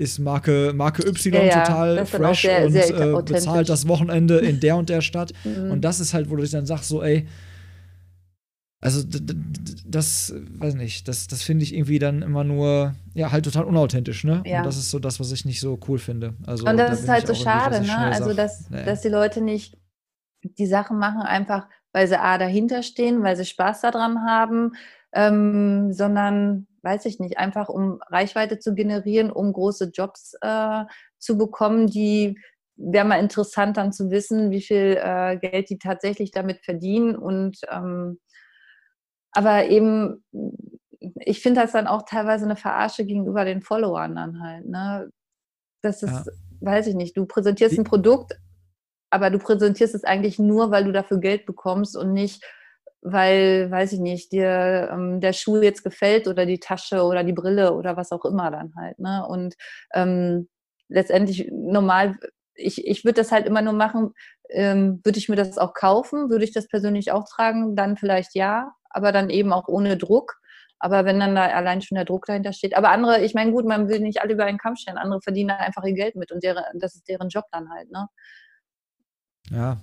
ist Marke, Marke Y ja, ja, total fresh sehr, und sehr äh, bezahlt das Wochenende in der und der Stadt. Mhm. Und das ist halt, wo du dich dann sagst, so, ey, also das, weiß nicht, das, das finde ich irgendwie dann immer nur, ja, halt total unauthentisch, ne? Ja. Und das ist so das, was ich nicht so cool finde. Also, und das da ist halt so schade, ne? Also, dass, nee. dass die Leute nicht die Sachen machen, einfach weil sie A dahinter stehen, weil sie Spaß daran haben, ähm, sondern weiß ich nicht, einfach um Reichweite zu generieren, um große Jobs äh, zu bekommen, die wäre mal interessant dann zu wissen, wie viel äh, Geld die tatsächlich damit verdienen und ähm, aber eben, ich finde das dann auch teilweise eine Verarsche gegenüber den Followern dann halt. Ne? Das ist, ja. weiß ich nicht, du präsentierst ein Produkt, aber du präsentierst es eigentlich nur, weil du dafür Geld bekommst und nicht, weil, weiß ich nicht, dir ähm, der Schuh jetzt gefällt oder die Tasche oder die Brille oder was auch immer dann halt. Ne? Und ähm, letztendlich normal, ich, ich würde das halt immer nur machen, ähm, würde ich mir das auch kaufen, würde ich das persönlich auch tragen, dann vielleicht ja, aber dann eben auch ohne Druck. Aber wenn dann da allein schon der Druck dahinter steht. Aber andere, ich meine, gut, man will nicht alle über einen Kampf stellen. Andere verdienen einfach ihr Geld mit und deren, das ist deren Job dann halt, ne? Ja,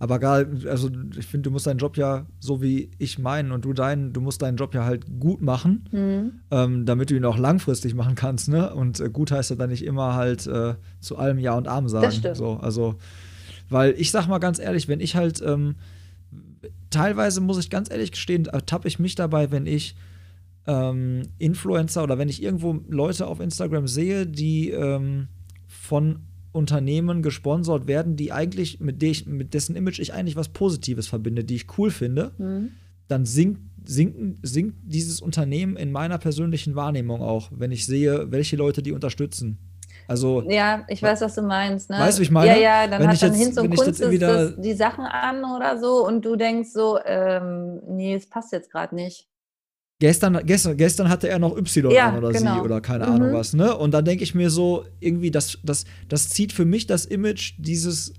aber gar, also ich finde, du musst deinen Job ja so wie ich meinen und du deinen, du musst deinen Job ja halt gut machen, mhm. ähm, damit du ihn auch langfristig machen kannst, ne? Und äh, gut heißt ja dann nicht immer halt äh, zu allem Ja und Arm sagen. Das stimmt. So, also, weil ich sag mal ganz ehrlich, wenn ich halt, ähm, teilweise muss ich ganz ehrlich gestehen, ertappe ich mich dabei, wenn ich ähm, Influencer oder wenn ich irgendwo Leute auf Instagram sehe, die ähm, von Unternehmen gesponsert werden, die eigentlich, mit, ich, mit dessen Image ich eigentlich was Positives verbinde, die ich cool finde, mhm. dann sinkt, sinkt, sinkt dieses Unternehmen in meiner persönlichen Wahrnehmung auch, wenn ich sehe, welche Leute die unterstützen. Also, ja, ich weiß, was du meinst. Ne? Weißt du, ich meine? Ja, ja, dann wenn hat dann Hinz und Kunst die Sachen an oder so und du denkst so, ähm, nee, es passt jetzt gerade nicht. Gestern, gestern, gestern hatte er noch Y ja, an oder genau. sie oder keine mhm. Ahnung was, ne? Und dann denke ich mir so, irgendwie, das, das, das zieht für mich das Image dieses,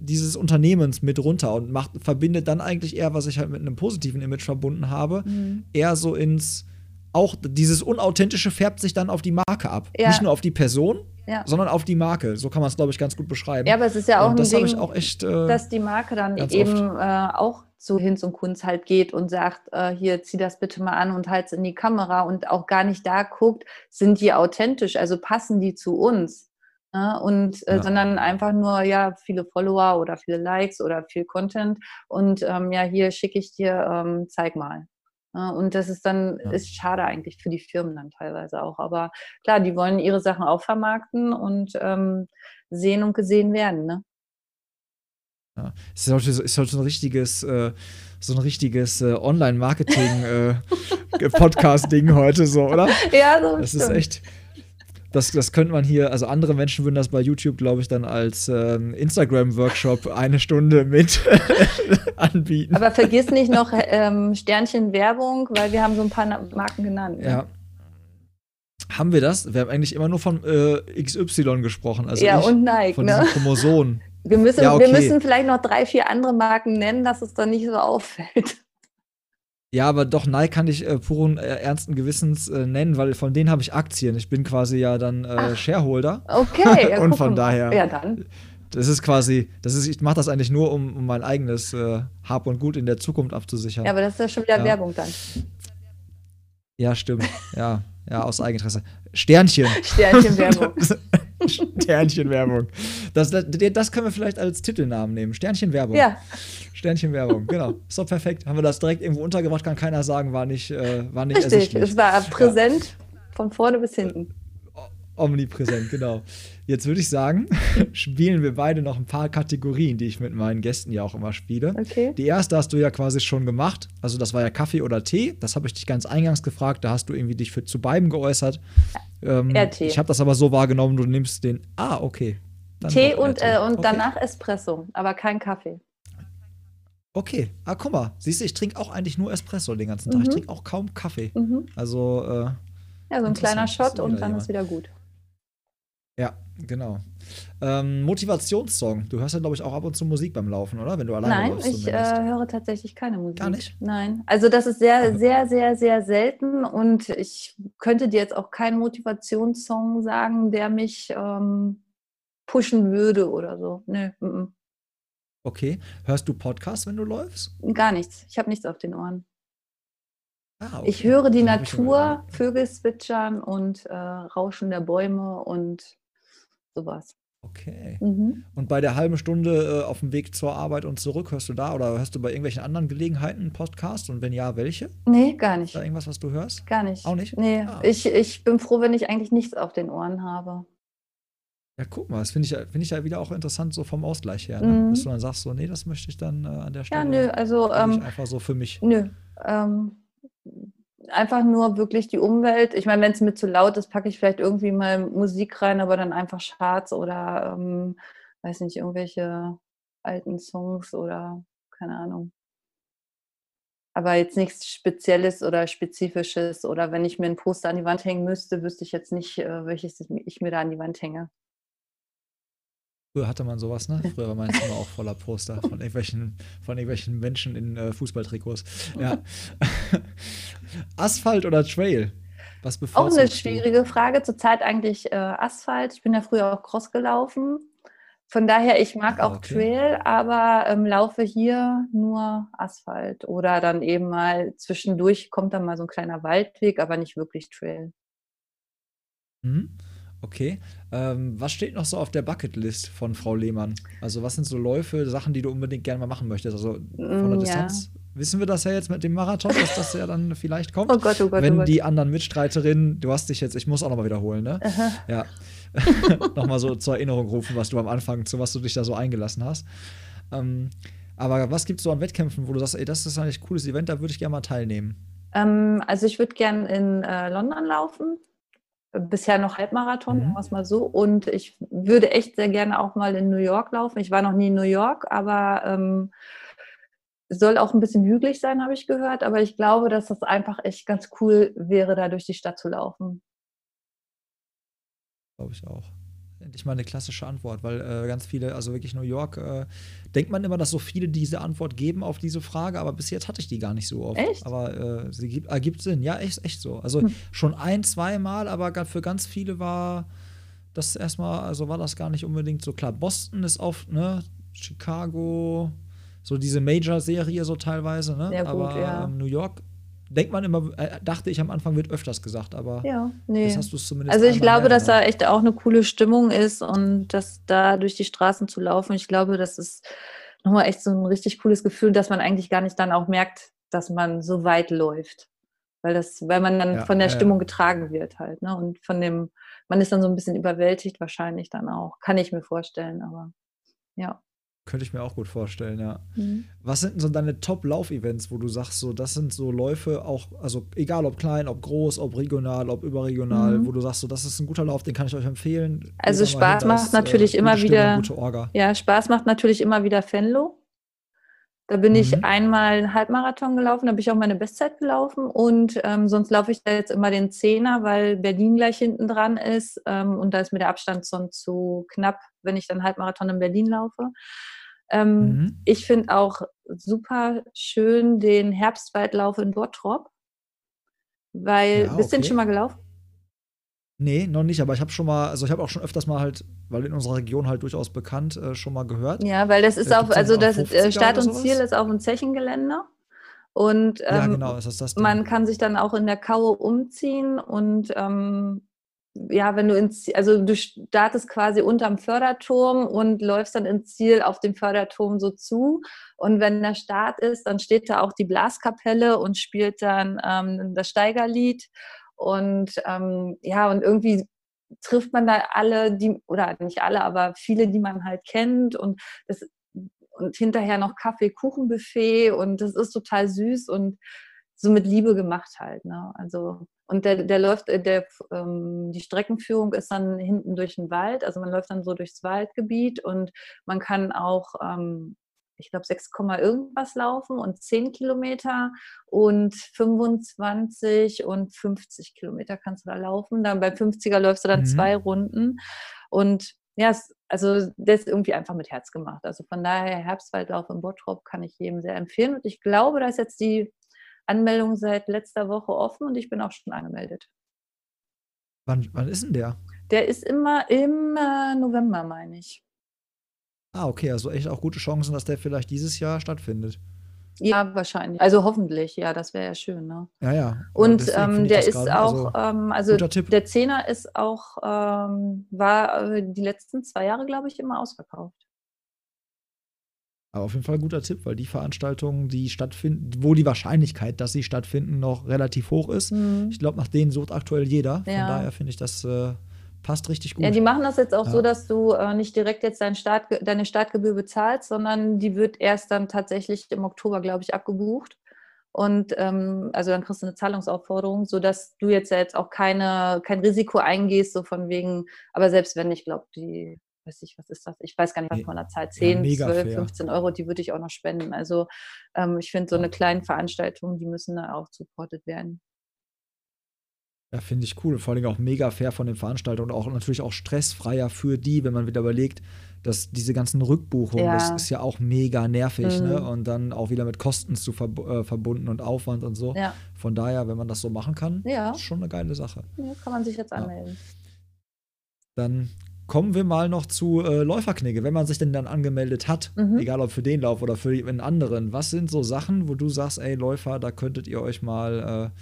dieses Unternehmens mit runter und macht, verbindet dann eigentlich eher, was ich halt mit einem positiven Image verbunden habe, mhm. eher so ins, auch dieses Unauthentische färbt sich dann auf die Marke ab. Ja. Nicht nur auf die Person, ja. sondern auf die Marke. So kann man es, glaube ich, ganz gut beschreiben. Ja, aber es ist ja auch und ein Ding, auch echt, äh, dass die Marke dann eben äh, auch zu Hinz und Kunz halt geht und sagt, äh, hier zieh das bitte mal an und halt in die Kamera und auch gar nicht da guckt, sind die authentisch, also passen die zu uns. Ne? Und äh, ja. sondern einfach nur, ja, viele Follower oder viele Likes oder viel Content und ähm, ja, hier schicke ich dir, ähm, zeig mal. Ne? Und das ist dann, ja. ist schade eigentlich für die Firmen dann teilweise auch. Aber klar, die wollen ihre Sachen auch vermarkten und ähm, sehen und gesehen werden, ne? Ja. Ist heute, ist heute so ein richtiges, äh, so ein richtiges äh, Online-Marketing-Podcast-Ding äh, heute so, oder? Ja, so Das stimmt. ist echt. Das, das könnte man hier, also andere Menschen würden das bei YouTube, glaube ich, dann als ähm, Instagram-Workshop eine Stunde mit anbieten. Aber vergiss nicht noch ähm, Sternchen Werbung, weil wir haben so ein paar Marken genannt. Ne? Ja. Haben wir das? Wir haben eigentlich immer nur von äh, XY gesprochen. Also ja, und Nike. Von ne? Chromosomen. Wir müssen, ja, okay. wir müssen vielleicht noch drei, vier andere Marken nennen, dass es dann nicht so auffällt. Ja, aber doch, Nike kann ich äh, puren äh, ernsten Gewissens äh, nennen, weil von denen habe ich Aktien. Ich bin quasi ja dann äh, Shareholder. Okay. Ja, Und von daher. Ja, dann. Das ist quasi, das ist, ich mache das eigentlich nur, um, um mein eigenes äh, Hab und Gut in der Zukunft abzusichern. Ja, aber das ist ja schon wieder ja. Werbung dann. Ja, stimmt. Ja, ja, aus Eigeninteresse. Sternchen. Sternchen-Werbung. Sternchen-Werbung. Das, das, das, können wir vielleicht als Titelnamen nehmen. Sternchen-Werbung. Ja. Sternchen-Werbung, genau. Ist doch perfekt. Haben wir das direkt irgendwo untergebracht, kann keiner sagen, war nicht, äh, war nicht Richtig, es war präsent ja. von vorne bis hinten. Omnipräsent, genau. Jetzt würde ich sagen, spielen wir beide noch ein paar Kategorien, die ich mit meinen Gästen ja auch immer spiele. Okay. Die erste hast du ja quasi schon gemacht. Also, das war ja Kaffee oder Tee. Das habe ich dich ganz eingangs gefragt. Da hast du irgendwie dich für zu beiden geäußert. Ähm, Tee. Ich habe das aber so wahrgenommen, du nimmst den. Ah, okay. Dann Tee und, äh, und okay. danach Espresso, aber kein Kaffee. Okay, ah, guck mal, siehst du, ich trinke auch eigentlich nur Espresso den ganzen Tag. Mhm. Ich trinke auch kaum Kaffee. Mhm. Also, äh, ja, so ein kleiner Shot und dann jemand. ist wieder gut. Ja, genau. Ähm, Motivationssong. Du hörst ja, glaube ich, auch ab und zu Musik beim Laufen, oder? Wenn du alleine Nein, läufst. Nein, ich äh, höre tatsächlich keine Musik. Gar nicht? Nein. Also das ist sehr, also. sehr, sehr, sehr selten und ich könnte dir jetzt auch keinen Motivationssong sagen, der mich ähm, pushen würde oder so. Nö. M -m. Okay. Hörst du Podcasts, wenn du läufst? Gar nichts. Ich habe nichts auf den Ohren. Ah, okay. Ich höre die Natur, Vögel zwitschern und äh, Rauschen der Bäume und sowas. Okay. Mhm. Und bei der halben Stunde äh, auf dem Weg zur Arbeit und zurück, hörst du da oder hörst du bei irgendwelchen anderen Gelegenheiten einen Podcast? Und wenn ja, welche? Nee, gar nicht. Ist da irgendwas, was du hörst? Gar nicht. Auch nicht? Nee, ah. ich, ich bin froh, wenn ich eigentlich nichts auf den Ohren habe. Ja, guck mal, das finde ich, find ich ja wieder auch interessant, so vom Ausgleich her. Ne? Mhm. Dass du dann sagst, so, nee, das möchte ich dann äh, an der Stelle. Ja, nö, also. Ähm, einfach so für mich. Nö. Ähm, einfach nur wirklich die Umwelt. Ich meine, wenn es mir zu laut ist, packe ich vielleicht irgendwie mal Musik rein, aber dann einfach Charts oder, ähm, weiß nicht, irgendwelche alten Songs oder keine Ahnung. Aber jetzt nichts Spezielles oder Spezifisches. Oder wenn ich mir ein Poster an die Wand hängen müsste, wüsste ich jetzt nicht, äh, welches ich mir da an die Wand hänge. Früher hatte man sowas, ne? Früher war mein Zimmer auch voller Poster von irgendwelchen, von irgendwelchen Menschen in äh, Fußballtrikots. Ja. Asphalt oder Trail? Was Auch eine schwierige? Frage. Zurzeit eigentlich äh, Asphalt. Ich bin ja früher auch Cross gelaufen. Von daher, ich mag ah, auch okay. Trail, aber ähm, laufe hier nur Asphalt. Oder dann eben mal zwischendurch kommt dann mal so ein kleiner Waldweg, aber nicht wirklich Trail. Mhm. Okay. Ähm, was steht noch so auf der Bucketlist von Frau Lehmann? Also, was sind so Läufe, Sachen, die du unbedingt gerne mal machen möchtest? Also, von der mm, Distanz ja. wissen wir das ja jetzt mit dem Marathon, dass das ja dann vielleicht kommt. Oh Gott, oh Gott. Wenn oh Gott. die anderen Mitstreiterinnen, du hast dich jetzt, ich muss auch nochmal wiederholen, ne? Aha. Ja. nochmal so zur Erinnerung rufen, was du am Anfang, zu was du dich da so eingelassen hast. Ähm, aber was gibt es so an Wettkämpfen, wo du sagst, ey, das ist eigentlich ein cooles Event, da würde ich gerne mal teilnehmen? Ähm, also, ich würde gerne in äh, London laufen bisher noch Halbmarathon, mhm. sagen mal so. Und ich würde echt sehr gerne auch mal in New York laufen. Ich war noch nie in New York, aber ähm, soll auch ein bisschen hügelig sein, habe ich gehört. Aber ich glaube, dass das einfach echt ganz cool wäre, da durch die Stadt zu laufen. Glaube ich auch endlich mal eine klassische Antwort, weil äh, ganz viele, also wirklich New York, äh, denkt man immer, dass so viele diese Antwort geben auf diese Frage, aber bis jetzt hatte ich die gar nicht so oft. Echt? Aber äh, sie gibt, ergibt Sinn, ja, echt, echt so. Also hm. schon ein, zweimal, aber für ganz viele war das erstmal, also war das gar nicht unbedingt so klar. Boston ist oft, ne, Chicago, so diese Major-Serie so teilweise, ne? Ja, gut, aber ja. Ähm, New York denkt man immer, äh, dachte ich am Anfang, wird öfters gesagt, aber ja, nee. das hast du zumindest. Also ich glaube, dass da echt auch eine coole Stimmung ist und dass da durch die Straßen zu laufen, ich glaube, das ist nochmal echt so ein richtig cooles Gefühl, dass man eigentlich gar nicht dann auch merkt, dass man so weit läuft. Weil das, weil man dann ja, von der ja, Stimmung getragen wird halt, ne? Und von dem, man ist dann so ein bisschen überwältigt wahrscheinlich dann auch. Kann ich mir vorstellen, aber ja. Könnte ich mir auch gut vorstellen, ja. Mhm. Was sind denn so deine Top-Lauf-Events, wo du sagst, so, das sind so Läufe auch, also egal ob klein, ob groß, ob regional, ob überregional, mhm. wo du sagst, so, das ist ein guter Lauf, den kann ich euch empfehlen. Also Spaß hin, macht ist, natürlich äh, immer wieder. Ja, Spaß macht natürlich immer wieder Fenlo. Da bin mhm. ich einmal einen Halbmarathon gelaufen, da bin ich auch meine Bestzeit gelaufen und ähm, sonst laufe ich da jetzt immer den Zehner, weil Berlin gleich hinten dran ist ähm, und da ist mir der Abstand sonst zu knapp, wenn ich dann Halbmarathon in Berlin laufe. Ähm, mhm. Ich finde auch super schön den Herbstwaldlauf in Bottrop, weil, ja, bist du den schon mal gelaufen? Nee, noch nicht, aber ich habe schon mal, also ich habe auch schon öfters mal halt, weil in unserer Region halt durchaus bekannt, äh, schon mal gehört. Ja, weil das ist äh, auf, also das äh, Start und Ziel ist auf dem Zechengelände. Und ähm, ja, genau, ist das das man kann sich dann auch in der Kaue umziehen und ähm, ja, wenn du ins, also du startest quasi unterm Förderturm und läufst dann ins Ziel auf dem Förderturm so zu. Und wenn der Start ist, dann steht da auch die Blaskapelle und spielt dann ähm, das Steigerlied. Und ähm, ja, und irgendwie trifft man da alle, die, oder nicht alle, aber viele, die man halt kennt. Und das und hinterher noch Kaffee-Kuchen-Buffet und das ist total süß und so mit Liebe gemacht halt. Ne? Also und der, der läuft, äh, der, ähm, die Streckenführung ist dann hinten durch den Wald. Also man läuft dann so durchs Waldgebiet und man kann auch ähm, ich glaube, 6, irgendwas laufen und 10 Kilometer und 25 und 50 Kilometer kannst du da laufen. Dann beim 50er läufst du dann mhm. zwei Runden. Und ja, es, also das ist irgendwie einfach mit Herz gemacht. Also von daher Herbstwaldlauf im Bottrop kann ich jedem sehr empfehlen. Und ich glaube, da ist jetzt die Anmeldung seit letzter Woche offen und ich bin auch schon angemeldet. Wann, wann ist denn der? Der ist immer im äh, November, meine ich. Ah, okay, also echt auch gute Chancen, dass der vielleicht dieses Jahr stattfindet. Ja, wahrscheinlich. Also hoffentlich, ja, das wäre ja schön. Ne? Ja, ja. Und ähm, der ist grade, auch, also, ähm, also der Zehner ist auch, ähm, war äh, die letzten zwei Jahre, glaube ich, immer ausverkauft. Aber auf jeden Fall ein guter Tipp, weil die Veranstaltungen, die stattfinden, wo die Wahrscheinlichkeit, dass sie stattfinden, noch relativ hoch ist. Mhm. Ich glaube, nach denen sucht aktuell jeder. Von ja. daher finde ich das äh, passt richtig gut. Ja, die machen das jetzt auch ja. so, dass du äh, nicht direkt jetzt dein Start, deine Startgebühr bezahlst, sondern die wird erst dann tatsächlich im Oktober, glaube ich, abgebucht. Und ähm, also dann kriegst du eine Zahlungsaufforderung, sodass du jetzt, jetzt auch keine, kein Risiko eingehst, so von wegen, aber selbst wenn, ich glaube, die, weiß ich, was ist das? Ich weiß gar nicht, was man da zahlt. 10, ja, 12, fair. 15 Euro, die würde ich auch noch spenden. Also ähm, ich finde, so eine kleine Veranstaltung, die müssen da auch supportet werden. Ja, finde ich cool. Vor allem auch mega fair von den Veranstaltern und auch natürlich auch stressfreier für die, wenn man wieder überlegt, dass diese ganzen Rückbuchungen, ja. das ist ja auch mega nervig, ne? mhm. ne? Und dann auch wieder mit Kosten zu verb äh, verbunden und Aufwand und so. Ja. Von daher, wenn man das so machen kann, ja. ist schon eine geile Sache. Ja, kann man sich jetzt anmelden. Dann kommen wir mal noch zu äh, Läuferknigge. Wenn man sich denn dann angemeldet hat, mhm. egal ob für den Lauf oder für einen anderen, was sind so Sachen, wo du sagst, ey Läufer, da könntet ihr euch mal äh,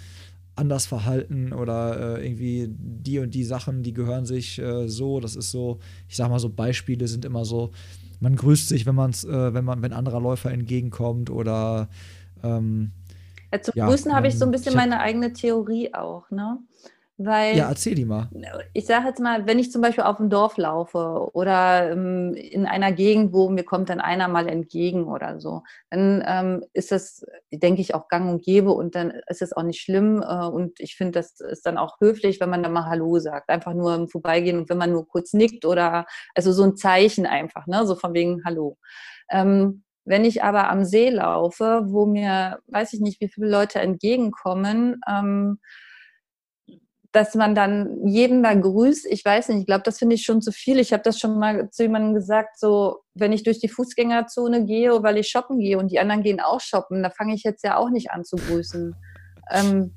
anders verhalten oder äh, irgendwie die und die Sachen, die gehören sich äh, so. Das ist so, ich sag mal so, Beispiele sind immer so, man grüßt sich, wenn man's, äh, wenn man, wenn anderer Läufer entgegenkommt oder ähm, ja, zum ja, Grüßen habe ich so ein bisschen meine eigene Theorie auch, ne? Weil, ja, erzähl die mal. Ich sage jetzt mal, wenn ich zum Beispiel auf dem Dorf laufe oder ähm, in einer Gegend, wo mir kommt dann einer mal entgegen oder so, dann ähm, ist das, denke ich, auch gang und gäbe und dann ist es auch nicht schlimm. Äh, und ich finde, das ist dann auch höflich, wenn man dann mal Hallo sagt. Einfach nur im Vorbeigehen und wenn man nur kurz nickt oder, also so ein Zeichen einfach, ne? so von wegen Hallo. Ähm, wenn ich aber am See laufe, wo mir, weiß ich nicht, wie viele Leute entgegenkommen, ähm, dass man dann jeden da grüßt. Ich weiß nicht, ich glaube, das finde ich schon zu viel. Ich habe das schon mal zu jemandem gesagt, so wenn ich durch die Fußgängerzone gehe, weil ich shoppen gehe und die anderen gehen auch shoppen, da fange ich jetzt ja auch nicht an zu grüßen. Ähm,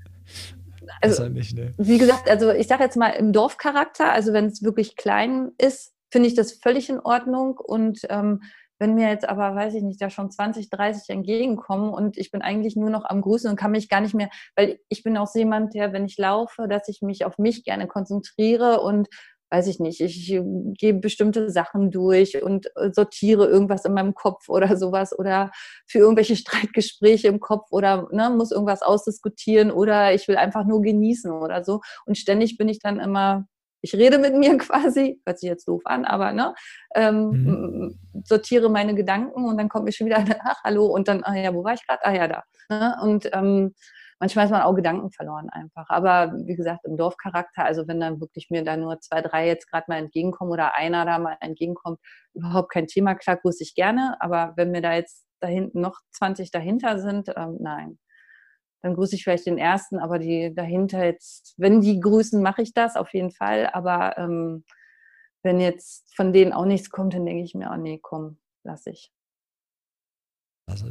also, nicht, ne? Wie gesagt, also ich sage jetzt mal im Dorfcharakter, also wenn es wirklich klein ist, finde ich das völlig in Ordnung und ähm, wenn mir jetzt aber, weiß ich nicht, da schon 20, 30 entgegenkommen und ich bin eigentlich nur noch am Grüßen und kann mich gar nicht mehr, weil ich bin auch jemand, der, wenn ich laufe, dass ich mich auf mich gerne konzentriere und weiß ich nicht, ich gehe bestimmte Sachen durch und äh, sortiere irgendwas in meinem Kopf oder sowas oder für irgendwelche Streitgespräche im Kopf oder ne, muss irgendwas ausdiskutieren oder ich will einfach nur genießen oder so. Und ständig bin ich dann immer ich rede mit mir quasi, hört sich jetzt doof an, aber ne, ähm, mhm. sortiere meine Gedanken und dann kommt mir schon wieder, ach, hallo, und dann, ach ja, wo war ich gerade? Ah ja, da. Ne? Und ähm, manchmal ist man auch Gedanken verloren einfach. Aber wie gesagt, im Dorfcharakter, also wenn dann wirklich mir da nur zwei, drei jetzt gerade mal entgegenkommen oder einer da mal entgegenkommt, überhaupt kein Thema, klar grüße ich gerne, aber wenn mir da jetzt da hinten noch 20 dahinter sind, ähm, nein dann grüße ich vielleicht den ersten, aber die dahinter jetzt, wenn die grüßen, mache ich das auf jeden Fall. Aber ähm, wenn jetzt von denen auch nichts kommt, dann denke ich mir, oh nee, komm, lass ich. Also,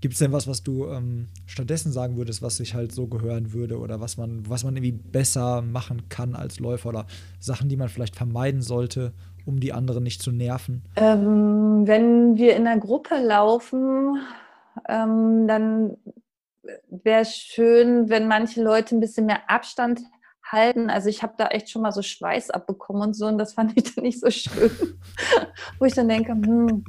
Gibt es denn was, was du ähm, stattdessen sagen würdest, was sich halt so gehören würde oder was man, was man irgendwie besser machen kann als Läufer oder Sachen, die man vielleicht vermeiden sollte, um die anderen nicht zu nerven? Ähm, wenn wir in einer Gruppe laufen, ähm, dann wäre schön, wenn manche Leute ein bisschen mehr Abstand halten. Also ich habe da echt schon mal so Schweiß abbekommen und so und das fand ich dann nicht so schön. Wo ich dann denke, hm,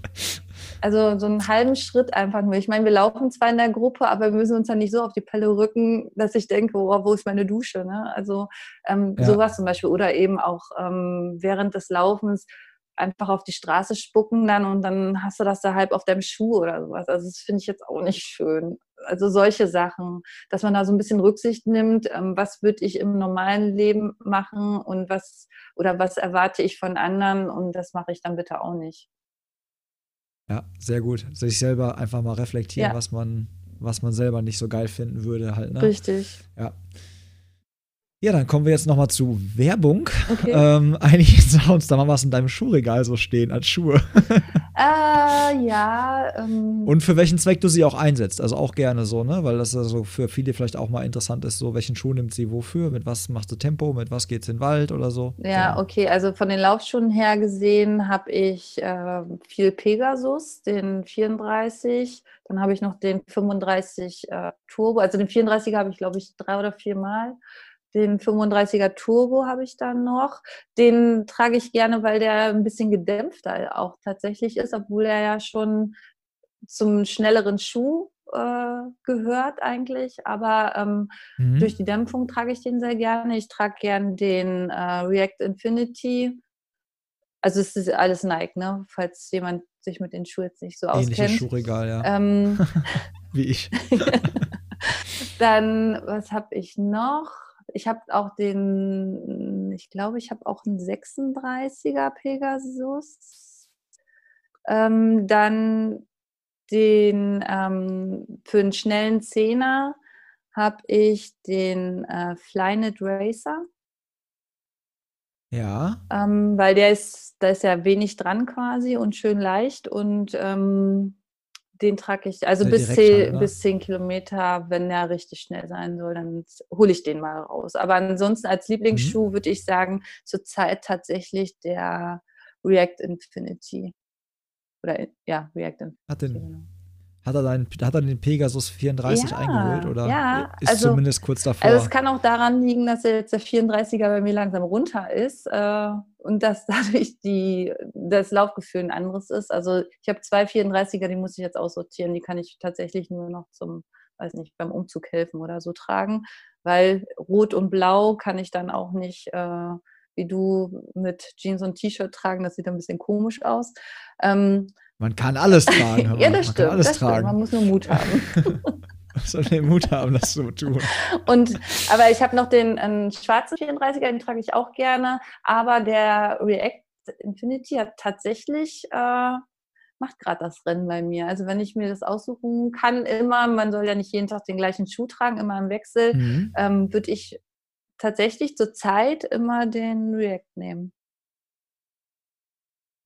also so einen halben Schritt einfach nur. Ich meine, wir laufen zwar in der Gruppe, aber wir müssen uns dann nicht so auf die Pelle rücken, dass ich denke, oh, wo ist meine Dusche? Ne? Also ähm, ja. sowas zum Beispiel. Oder eben auch ähm, während des Laufens einfach auf die Straße spucken dann und dann hast du das da halb auf deinem Schuh oder sowas. Also das finde ich jetzt auch nicht schön also solche Sachen, dass man da so ein bisschen Rücksicht nimmt, ähm, was würde ich im normalen Leben machen und was oder was erwarte ich von anderen und das mache ich dann bitte auch nicht. Ja, sehr gut. Sich selber einfach mal reflektieren, ja. was man, was man selber nicht so geil finden würde, halt. Ne? Richtig. Ja. Ja, dann kommen wir jetzt nochmal zu Werbung. Okay. Ähm, einige Sounds, da mal was in deinem Schuhregal so stehen als Schuhe. Äh, ja. Ähm. Und für welchen Zweck du sie auch einsetzt. Also auch gerne so, ne? Weil das also für viele vielleicht auch mal interessant ist, so welchen Schuh nimmt sie wofür, mit was machst du Tempo, mit was geht's in den Wald oder so. Ja, genau. okay. Also von den Laufschuhen her gesehen habe ich äh, viel Pegasus, den 34. Dann habe ich noch den 35 äh, Turbo. Also den 34 habe ich, glaube ich, drei oder vier Mal. Den 35er Turbo habe ich dann noch. Den trage ich gerne, weil der ein bisschen gedämpfter auch tatsächlich ist, obwohl er ja schon zum schnelleren Schuh äh, gehört eigentlich. Aber ähm, mhm. durch die Dämpfung trage ich den sehr gerne. Ich trage gerne den äh, React Infinity. Also es ist alles Nike, ne? Falls jemand sich mit den Schuhen jetzt nicht so Ähnliches auskennt. Schuhregal, ja. Ähm, Wie ich. dann, was habe ich noch? Ich habe auch den, ich glaube, ich habe auch einen 36er Pegasus. Ähm, dann den ähm, für einen schnellen Zehner habe ich den äh, Flynet Racer. Ja. Ähm, weil der ist, da ist ja wenig dran quasi und schön leicht und ähm, den trage ich, also bis, zehn, bis 10 Kilometer, wenn er richtig schnell sein soll, dann hole ich den mal raus. Aber ansonsten als Lieblingsschuh mhm. würde ich sagen, zurzeit tatsächlich der React Infinity. Oder ja, React Infinity. Hat den, genau. Hat er, den, hat er den Pegasus 34 ja, eingeholt oder ja, ist also, zumindest kurz davor? Also es kann auch daran liegen, dass jetzt der 34er bei mir langsam runter ist äh, und dass dadurch die, das Laufgefühl ein anderes ist. Also ich habe zwei 34er, die muss ich jetzt aussortieren. Die kann ich tatsächlich nur noch zum, weiß nicht, beim Umzug helfen oder so tragen, weil Rot und Blau kann ich dann auch nicht äh, wie du mit Jeans und T-Shirt tragen. Das sieht ein bisschen komisch aus. Ähm, man kann alles tragen. ja, das stimmt. das tragen. Stimmt. Man muss nur Mut haben. Man soll den Mut haben, das zu tun. Und, aber ich habe noch den schwarzen 34er, den trage ich auch gerne. Aber der React Infinity hat tatsächlich, äh, macht gerade das Rennen bei mir. Also wenn ich mir das aussuchen kann, immer, man soll ja nicht jeden Tag den gleichen Schuh tragen, immer im Wechsel, mhm. ähm, würde ich tatsächlich zur Zeit immer den React nehmen.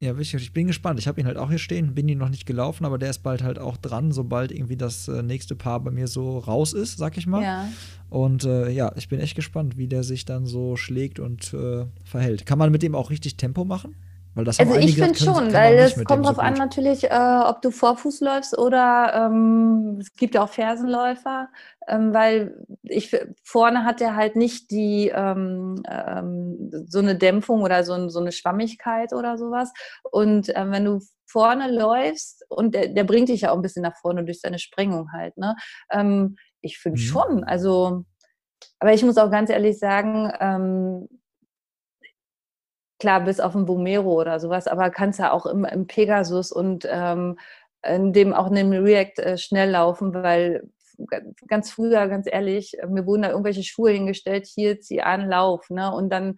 Ja, wichtig. Ich bin gespannt. Ich habe ihn halt auch hier stehen, bin ihn noch nicht gelaufen, aber der ist bald halt auch dran, sobald irgendwie das äh, nächste Paar bei mir so raus ist, sag ich mal. Ja. Und äh, ja, ich bin echt gespannt, wie der sich dann so schlägt und äh, verhält. Kann man mit dem auch richtig Tempo machen? Also ich finde schon, weil es kommt darauf so an natürlich, äh, ob du Vorfuß läufst oder ähm, es gibt ja auch Fersenläufer, ähm, weil ich vorne hat er halt nicht die ähm, ähm, so eine Dämpfung oder so, so eine Schwammigkeit oder sowas. Und ähm, wenn du vorne läufst und der, der, bringt dich ja auch ein bisschen nach vorne durch seine Sprengung halt. Ne? Ähm, ich finde mhm. schon, also aber ich muss auch ganz ehrlich sagen, klar, bis auf ein Vomero oder sowas, aber kannst ja auch im, im Pegasus und ähm, in dem auch in dem React äh, schnell laufen, weil ganz früher, ganz ehrlich, mir wurden da irgendwelche Schuhe hingestellt, hier zieh an, lauf, ne? Und dann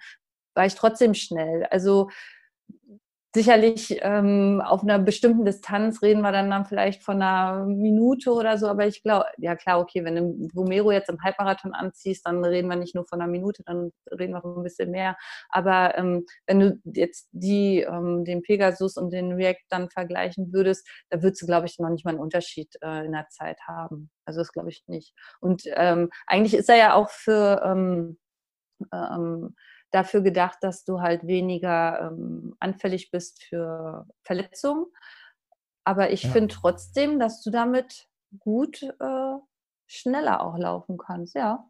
war ich trotzdem schnell. Also sicherlich ähm, auf einer bestimmten Distanz reden wir dann, dann vielleicht von einer Minute oder so, aber ich glaube, ja klar, okay, wenn du Vomero jetzt im Halbmarathon anziehst, dann reden wir nicht nur von einer Minute, dann reden wir von ein bisschen mehr. Aber ähm, wenn du jetzt die, ähm, den Pegasus und den React dann vergleichen würdest, da würdest du, glaube ich, noch nicht mal einen Unterschied äh, in der Zeit haben. Also das glaube ich nicht. Und ähm, eigentlich ist er ja auch für ähm, ähm, dafür gedacht, dass du halt weniger ähm, anfällig bist für Verletzungen. Aber ich ja. finde trotzdem, dass du damit gut äh, schneller auch laufen kannst, ja.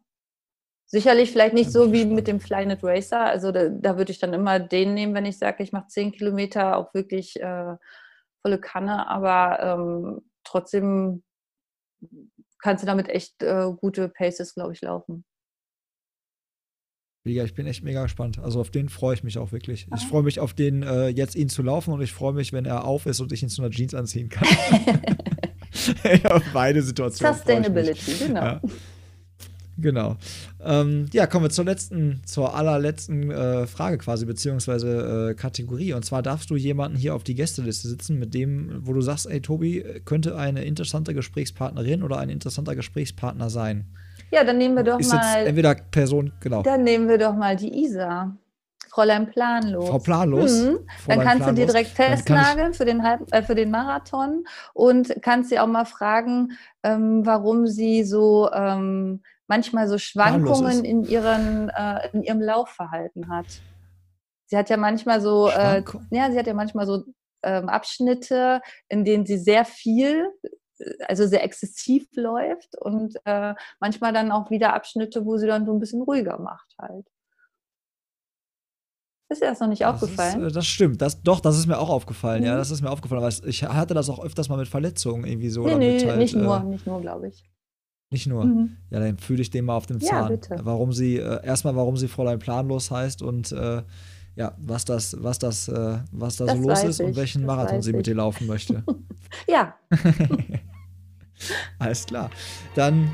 Sicherlich vielleicht nicht so wie mit dem Flynet Racer. Also da, da würde ich dann immer den nehmen, wenn ich sage, ich mache 10 Kilometer, auch wirklich äh, volle Kanne. Aber ähm, trotzdem kannst du damit echt äh, gute Paces, glaube ich, laufen. Liga. Ich bin echt mega gespannt. Also auf den freue ich mich auch wirklich. Ich freue mich auf den, äh, jetzt ihn zu laufen und ich freue mich, wenn er auf ist und ich ihn zu einer Jeans anziehen kann. ja, beide Situationen. Sustainability, genau. Ja. Genau. Ähm, ja, kommen wir zur letzten, zur allerletzten äh, Frage quasi, beziehungsweise äh, Kategorie. Und zwar darfst du jemanden hier auf die Gästeliste sitzen, mit dem, wo du sagst, ey Tobi, könnte eine interessante Gesprächspartnerin oder ein interessanter Gesprächspartner sein. Ja, dann nehmen wir doch Ist mal. Jetzt entweder Person, genau. Dann nehmen wir doch mal die Isa. Fräulein Planlos. Frau Planlos. Mhm. Dann kannst du die direkt festnageln für den, Halb, äh, für den Marathon und kannst sie auch mal fragen, ähm, warum sie so ähm, manchmal so Schwankungen in, ihren, äh, in ihrem Laufverhalten hat. Sie hat ja manchmal so, äh, ja, sie hat ja manchmal so ähm, Abschnitte, in denen sie sehr viel, also sehr exzessiv läuft und äh, manchmal dann auch wieder Abschnitte, wo sie dann so ein bisschen ruhiger macht halt. Ist dir das noch nicht das aufgefallen? Ist, äh, das stimmt. Das, doch, das ist mir auch aufgefallen. Mhm. Ja, das ist mir aufgefallen. Aber ich hatte das auch öfters mal mit Verletzungen irgendwie so. Nee, nee, halt, nicht nur, äh, nicht nur, glaube ich. Nicht nur. Mhm. Ja, dann fühle ich den mal auf dem Zahn. Ja, bitte. Warum sie, äh, erstmal, warum sie Fräulein Planlos heißt und äh, ja, was das, was das, äh, was da das so los ist ich. und welchen Marathon sie mit dir laufen möchte. ja. Alles klar. Dann,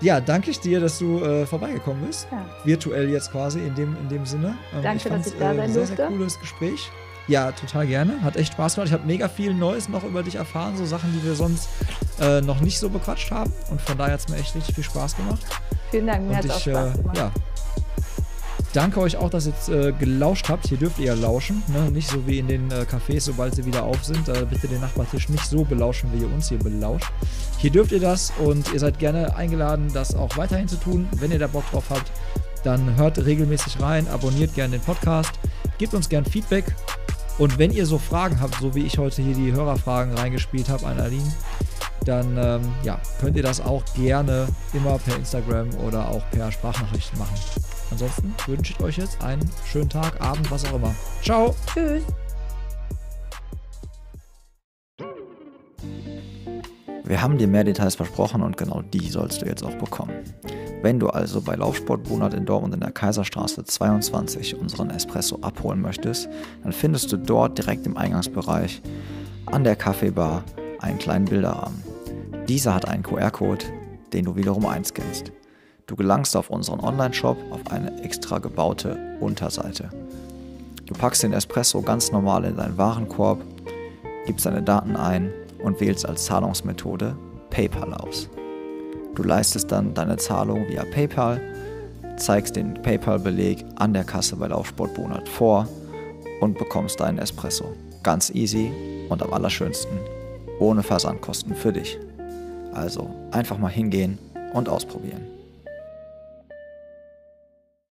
ja, danke ich dir, dass du äh, vorbeigekommen bist. Ja. Virtuell jetzt quasi in dem, in dem Sinne. Ähm, danke, ich dass ich da äh, sein sehr, durfte. Sehr cooles Gespräch. Ja, total gerne. Hat echt Spaß gemacht. Ich habe mega viel Neues noch über dich erfahren, so Sachen, die wir sonst äh, noch nicht so bequatscht haben. Und von daher hat es mir echt richtig viel Spaß gemacht. Vielen Dank, mir hat es auch Spaß äh, gemacht. Ja, danke euch auch, dass ihr jetzt äh, gelauscht habt. Hier dürft ihr ja lauschen. Ne? Nicht so wie in den äh, Cafés, sobald sie wieder auf sind. Äh, bitte den Nachbartisch nicht so belauschen, wie ihr uns hier belauscht. Hier dürft ihr das und ihr seid gerne eingeladen, das auch weiterhin zu tun. Wenn ihr da Bock drauf habt, dann hört regelmäßig rein, abonniert gerne den Podcast, gebt uns gerne Feedback und wenn ihr so Fragen habt, so wie ich heute hier die Hörerfragen reingespielt habe an Aline, dann ähm, ja, könnt ihr das auch gerne immer per Instagram oder auch per Sprachnachricht machen. Ansonsten wünsche ich euch jetzt einen schönen Tag, Abend, was auch immer. Ciao. Tschüss. Wir haben dir mehr Details versprochen und genau die sollst du jetzt auch bekommen. Wenn du also bei Laufsport Brunert in Dortmund in der Kaiserstraße 22 unseren Espresso abholen möchtest, dann findest du dort direkt im Eingangsbereich an der Kaffeebar einen kleinen Bilderrahmen. Dieser hat einen QR-Code, den du wiederum einscannst. Du gelangst auf unseren Online-Shop auf eine extra gebaute Unterseite. Du packst den Espresso ganz normal in deinen Warenkorb, gibst deine Daten ein und wählst als Zahlungsmethode PayPal aus. Du leistest dann deine Zahlung via PayPal, zeigst den PayPal-Beleg an der Kasse bei Laufsport Bonat vor und bekommst deinen Espresso. Ganz easy und am allerschönsten, ohne Versandkosten für dich. Also einfach mal hingehen und ausprobieren.